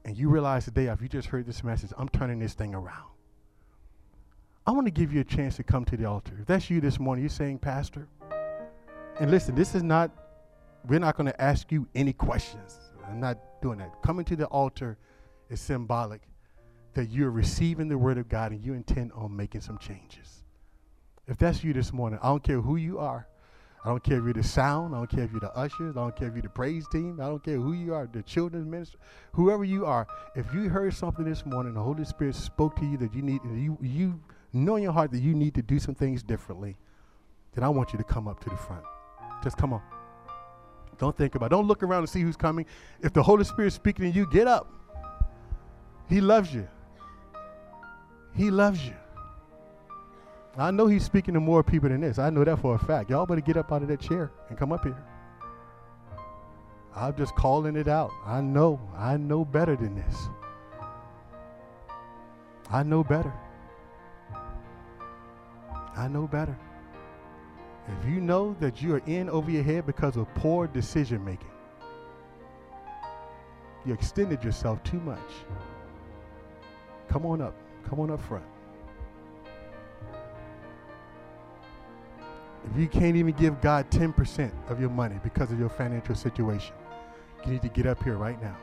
And you realize today, if you just heard this message, I'm turning this thing around. I want to give you a chance to come to the altar. If that's you this morning, you're saying, Pastor, and listen, this is not, we're not going to ask you any questions. I'm not doing that. Coming to the altar is symbolic that you're receiving the word of God and you intend on making some changes. If that's you this morning, I don't care who you are. I don't care if you're the sound. I don't care if you're the ushers. I don't care if you're the praise team. I don't care who you are, the children's minister, whoever you are. If you heard something this morning, the Holy Spirit spoke to you that you need, you you know in your heart that you need to do some things differently, then I want you to come up to the front. Just come on. Don't think about it. Don't look around and see who's coming. If the Holy Spirit is speaking to you, get up. He loves you. He loves you. I know he's speaking to more people than this. I know that for a fact. Y'all better get up out of that chair and come up here. I'm just calling it out. I know. I know better than this. I know better. I know better. If you know that you are in over your head because of poor decision making, you extended yourself too much. Come on up. Come on up front. If you can't even give God 10% of your money because of your financial situation, you need to get up here right now.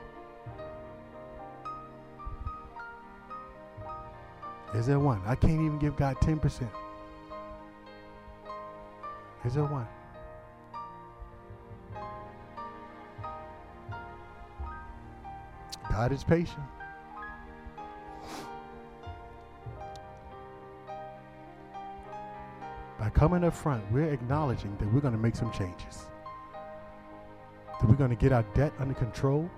Is there one? I can't even give God 10%. Is there one? God is patient. By coming up front, we're acknowledging that we're going to make some changes. That we're going to get our debt under control.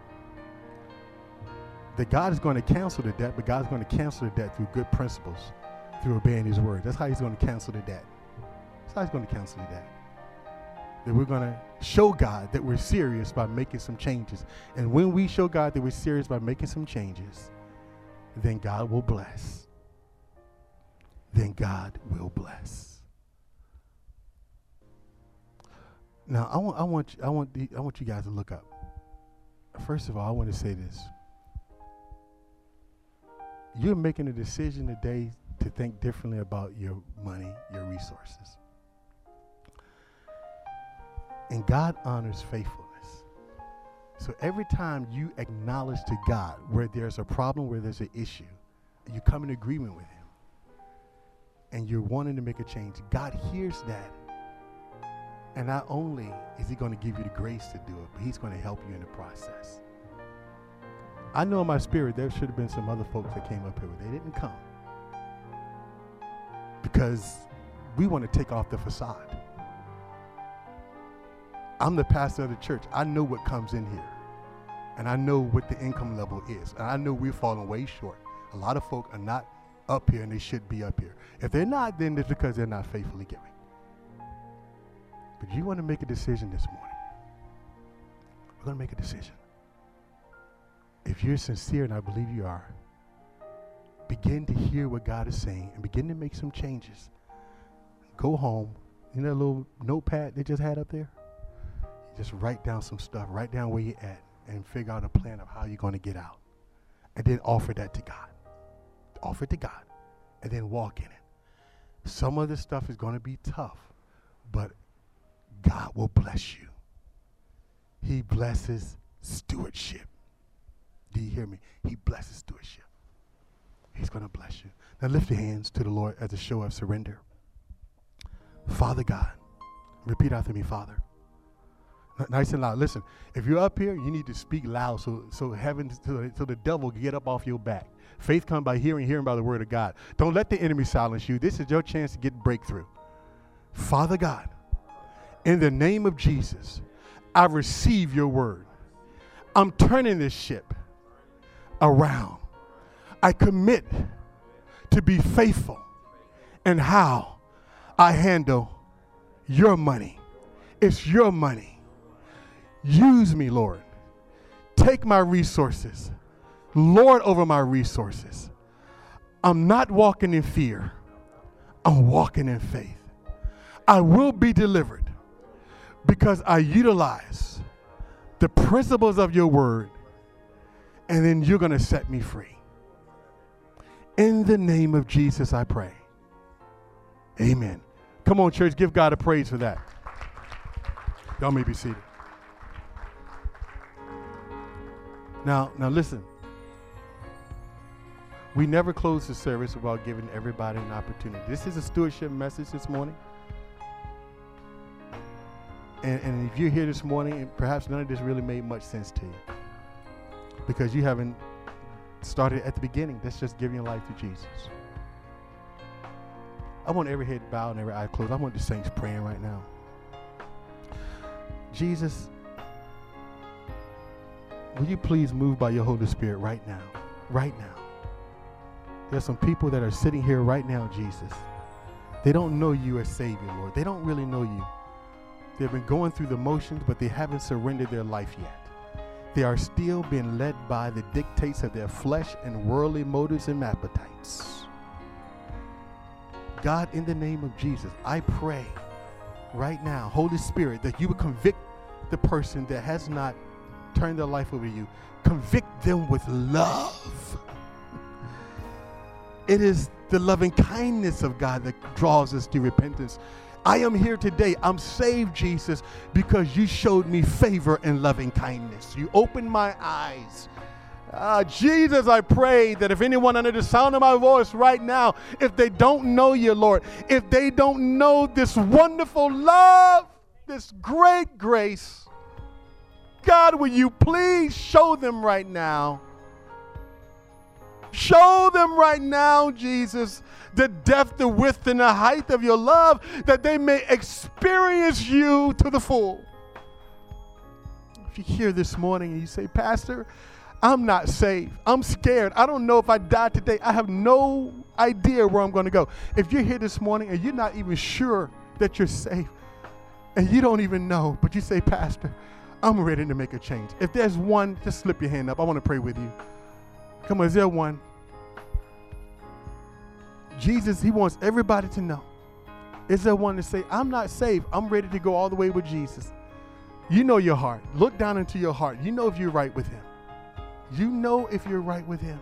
That God is going to cancel the debt, but God's going to cancel the debt through good principles, through obeying His word. That's how He's going to cancel the debt. How He's going to counsel you that. That we're going to show God that we're serious by making some changes. And when we show God that we're serious by making some changes, then God will bless. Then God will bless. Now, I want, I want, I want, the, I want you guys to look up. First of all, I want to say this. You're making a decision today to think differently about your money, your resources. And God honors faithfulness. So every time you acknowledge to God where there's a problem, where there's an issue, you come in agreement with Him, and you're wanting to make a change, God hears that and not only is he going to give you the grace to do it, but he's going to help you in the process. I know in my spirit there should have been some other folks that came up here, but they didn't come. Because we want to take off the facade. I'm the pastor of the church. I know what comes in here. And I know what the income level is. And I know we're falling way short. A lot of folk are not up here and they should be up here. If they're not, then it's because they're not faithfully giving. But you want to make a decision this morning. We're going to make a decision. If you're sincere, and I believe you are, begin to hear what God is saying and begin to make some changes. Go home. You know that little notepad they just had up there? Just write down some stuff, write down where you're at, and figure out a plan of how you're going to get out. And then offer that to God. Offer it to God. And then walk in it. Some of this stuff is going to be tough, but God will bless you. He blesses stewardship. Do you hear me? He blesses stewardship. He's going to bless you. Now lift your hands to the Lord as a show of surrender. Father God, repeat after me, Father. Nice and loud. Listen, if you're up here, you need to speak loud so so heaven so, so the devil get up off your back. Faith comes by hearing, hearing by the word of God. Don't let the enemy silence you. This is your chance to get breakthrough. Father God, in the name of Jesus, I receive your word. I'm turning this ship around. I commit to be faithful in how I handle your money. It's your money. Use me, Lord. Take my resources. Lord over my resources. I'm not walking in fear. I'm walking in faith. I will be delivered because I utilize the principles of your word, and then you're going to set me free. In the name of Jesus, I pray. Amen. Come on, church, give God a praise for that. Y'all may be seated. Now, now listen. We never close the service without giving everybody an opportunity. This is a stewardship message this morning. And, and if you're here this morning, and perhaps none of this really made much sense to you because you haven't started at the beginning. That's just giving your life to Jesus. I want every head bowed and every eye closed. I want the saints praying right now. Jesus, will you please move by your Holy Spirit right now? Right now. There's some people that are sitting here right now, Jesus. They don't know you as Savior, Lord. They don't really know you. They've been going through the motions, but they haven't surrendered their life yet. They are still being led by the dictates of their flesh and worldly motives and appetites. God, in the name of Jesus, I pray right now, Holy Spirit, that you would convict the person that has not turned their life over to you. Convict them with love. It is the loving kindness of God that draws us to repentance. I am here today. I'm saved, Jesus, because you showed me favor and loving kindness. You opened my eyes Uh, Jesus, I pray that if anyone under the sound of my voice right now, if they don't know you, Lord, if they don't know this wonderful love, this great grace, God, will you please show them right now? Show them right now, Jesus, the depth, the width, and the height of your love, that they may experience you to the full. If you're here this morning and you say, Pastor, I'm not saved. I'm scared. I don't know if I die today. I have no idea where I'm going to go. If you're here this morning and you're not even sure that you're safe, and you don't even know, but you say, Pastor, I'm ready to make a change. If there's one, just slip your hand up. I want to pray with you. Come on, is there one? Jesus, He wants everybody to know. Is there one to say, I'm not saved. I'm ready to go all the way with Jesus? You know your heart. Look down into your heart. You know if you're right with Him. You know if you're right with Him.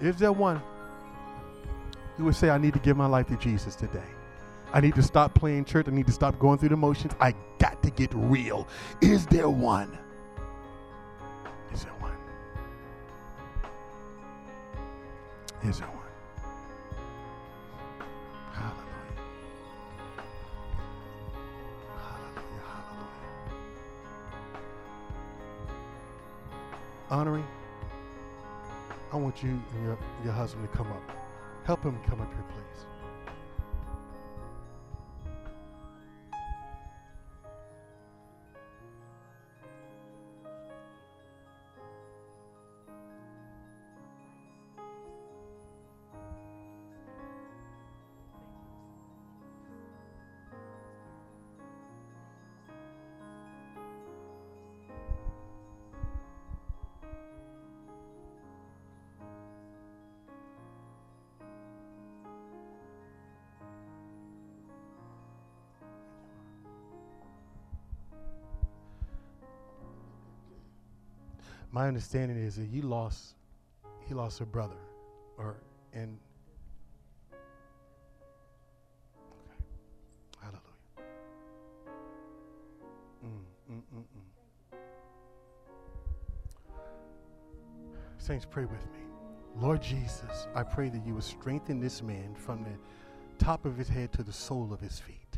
Is there one who would say, I need to give my life to Jesus today? I need to stop playing church. I need to stop going through the motions. I got to get real. Is there one? Is there one? Is there one? Hallelujah. Hallelujah. Hallelujah. Honoring, I want you and your, your husband to come up. Help him come up here, please. My understanding is that he lost he lost a brother or and okay. hallelujah mm, mm, mm, mm. saints pray with me lord jesus i pray that you would strengthen this man from the top of his head to the sole of his feet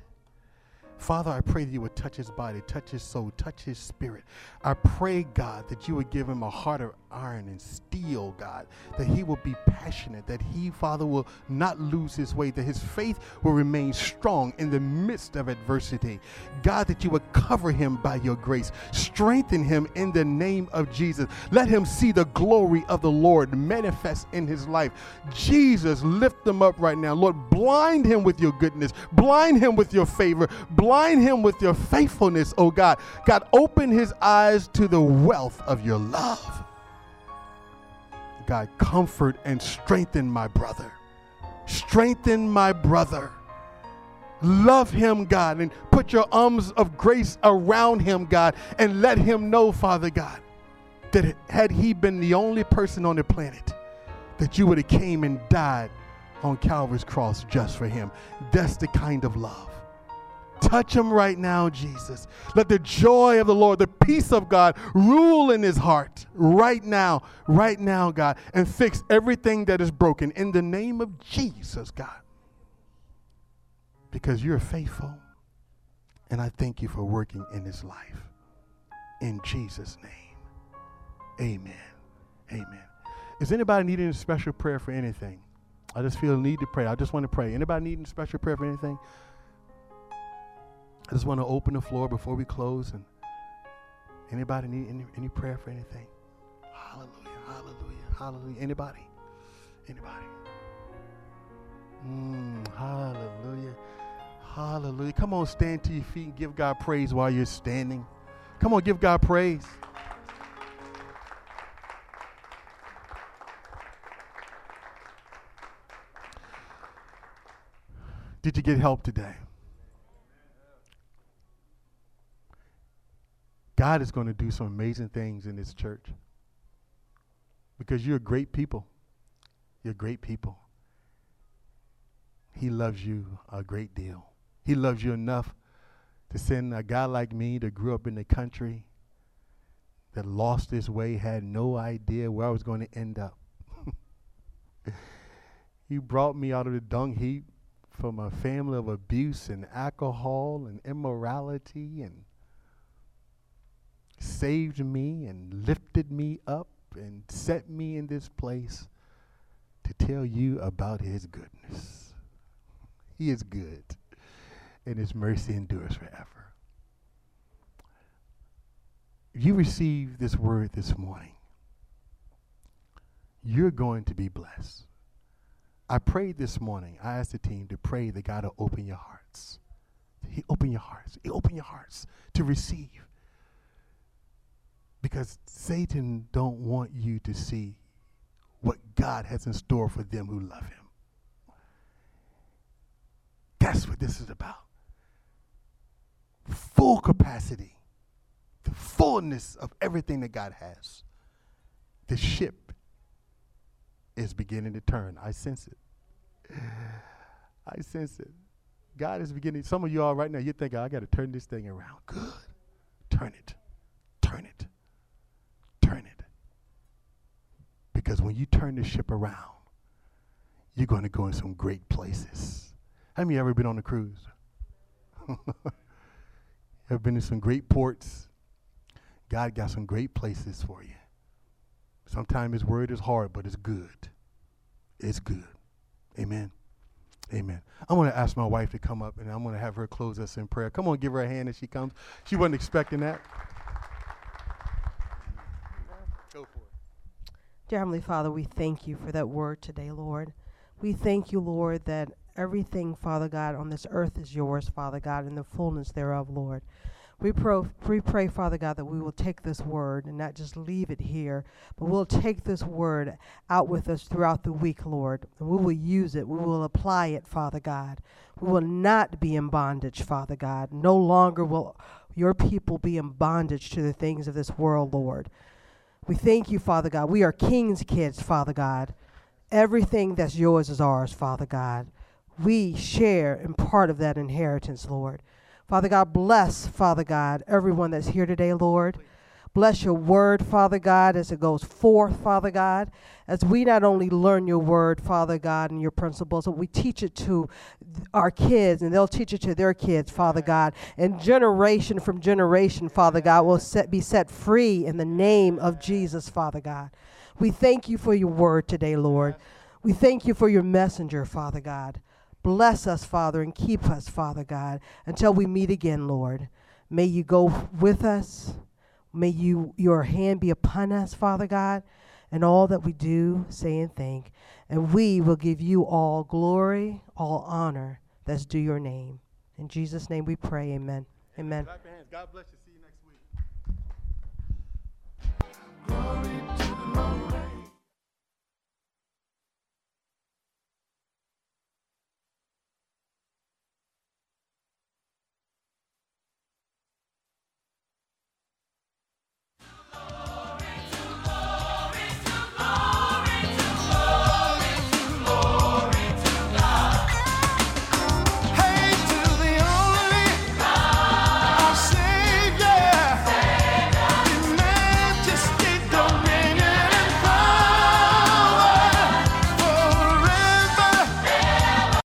Father, I pray that you would touch his body, touch his soul, touch his spirit. I pray, God, that you would give him a heart of iron and steel, God, that he will be passionate, that he, Father, will not lose his way, that his faith will remain strong in the midst of adversity. God, that you would cover him by your grace, strengthen him in the name of Jesus. Let him see the glory of the Lord manifest in his life. Jesus, lift him up right now. Lord, blind him with your goodness, blind him with your favor, blind him with your faithfulness, oh God. God, open his eyes to the wealth of your love. God, comfort and strengthen my brother. Strengthen my brother. Love him, God, and put your arms of grace around him, God, and let him know, Father God, that had he been the only person on the planet, that you would have came and died on Calvary's cross just for him. That's the kind of love. Touch him right now, Jesus. Let the joy of the Lord, the peace of God rule in his heart right now, right now, God, and fix everything that is broken in the name of Jesus, God. Because you're faithful, and I thank you for working in his life. In Jesus' name, amen. Amen. Is anybody needing a special prayer for anything? I just feel a need to pray. I just want to pray. Anybody needing special prayer for anything? I just want to open the floor before we close. And anybody need any, any prayer for anything? Hallelujah, hallelujah, hallelujah. Anybody? Anybody? Mm, hallelujah, hallelujah. Come on, stand to your feet and give God praise while you're standing. Come on, give God praise. Did you get help today? God is going to do some amazing things in this church because you're great people. You're great people. He loves you a great deal. He loves you enough to send a guy like me that grew up in the country, that lost his way, had no idea where I was going to end up. he brought me out of the dung heap from a family of abuse and alcohol and immorality and saved me and lifted me up and set me in this place to tell you about his goodness. He is good, and his mercy endures forever. You receive this word this morning. You're going to be blessed. I prayed this morning. I asked the team to pray that God will open your hearts. He open your hearts. He open your hearts to receive. Because Satan don't want you to see what God has in store for them who love him. That's what this is about. Full capacity, the fullness of everything that God has. The ship is beginning to turn. I sense it. I sense it. God is beginning. Some of you all right now, you're thinking, I got to turn this thing around. Good. Turn it. Turn it. Because when you turn the ship around, you're going to go in some great places. Have you ever been on a cruise? Ever been in some great ports? God got some great places for you. Sometimes His word is hard, but it's good. It's good. Amen. Amen. I'm going to ask my wife to come up and I'm going to have her close us in prayer. Come on, give her a hand as she comes. She wasn't expecting that. Dear Heavenly Father, we thank you for that word today, Lord. We thank you, Lord, that everything, Father God, on this earth is yours, Father God, and the fullness thereof, Lord. We, pro- we pray, Father God, that we will take this word and not just leave it here, but we'll take this word out with us throughout the week, Lord. And we will use it. We will apply it, Father God. We will not be in bondage, Father God. No longer will your people be in bondage to the things of this world, Lord. We thank you, Father God. We are king's kids, Father God. Everything that's yours is ours, Father God. We share in part of that inheritance, Lord. Father God, bless, Father God, everyone that's here today, Lord. Bless your word, Father God, as it goes forth, Father God, as we not only learn your word, Father God, and your principles, but we teach it to our kids, and they'll teach it to their kids, Father God. And generation from generation, Father God, will set, be set free in the name of Jesus, Father God. We thank you for your word today, Lord. We thank you for your messenger, Father God. Bless us, Father, and keep us, Father God, until we meet again, Lord. May you go with us. May you your hand be upon us, Father God, and all that we do, say, and think. And we will give you all glory, all honor that's due your name. In Jesus' name we pray. Amen. Amen. God bless you. See you next week.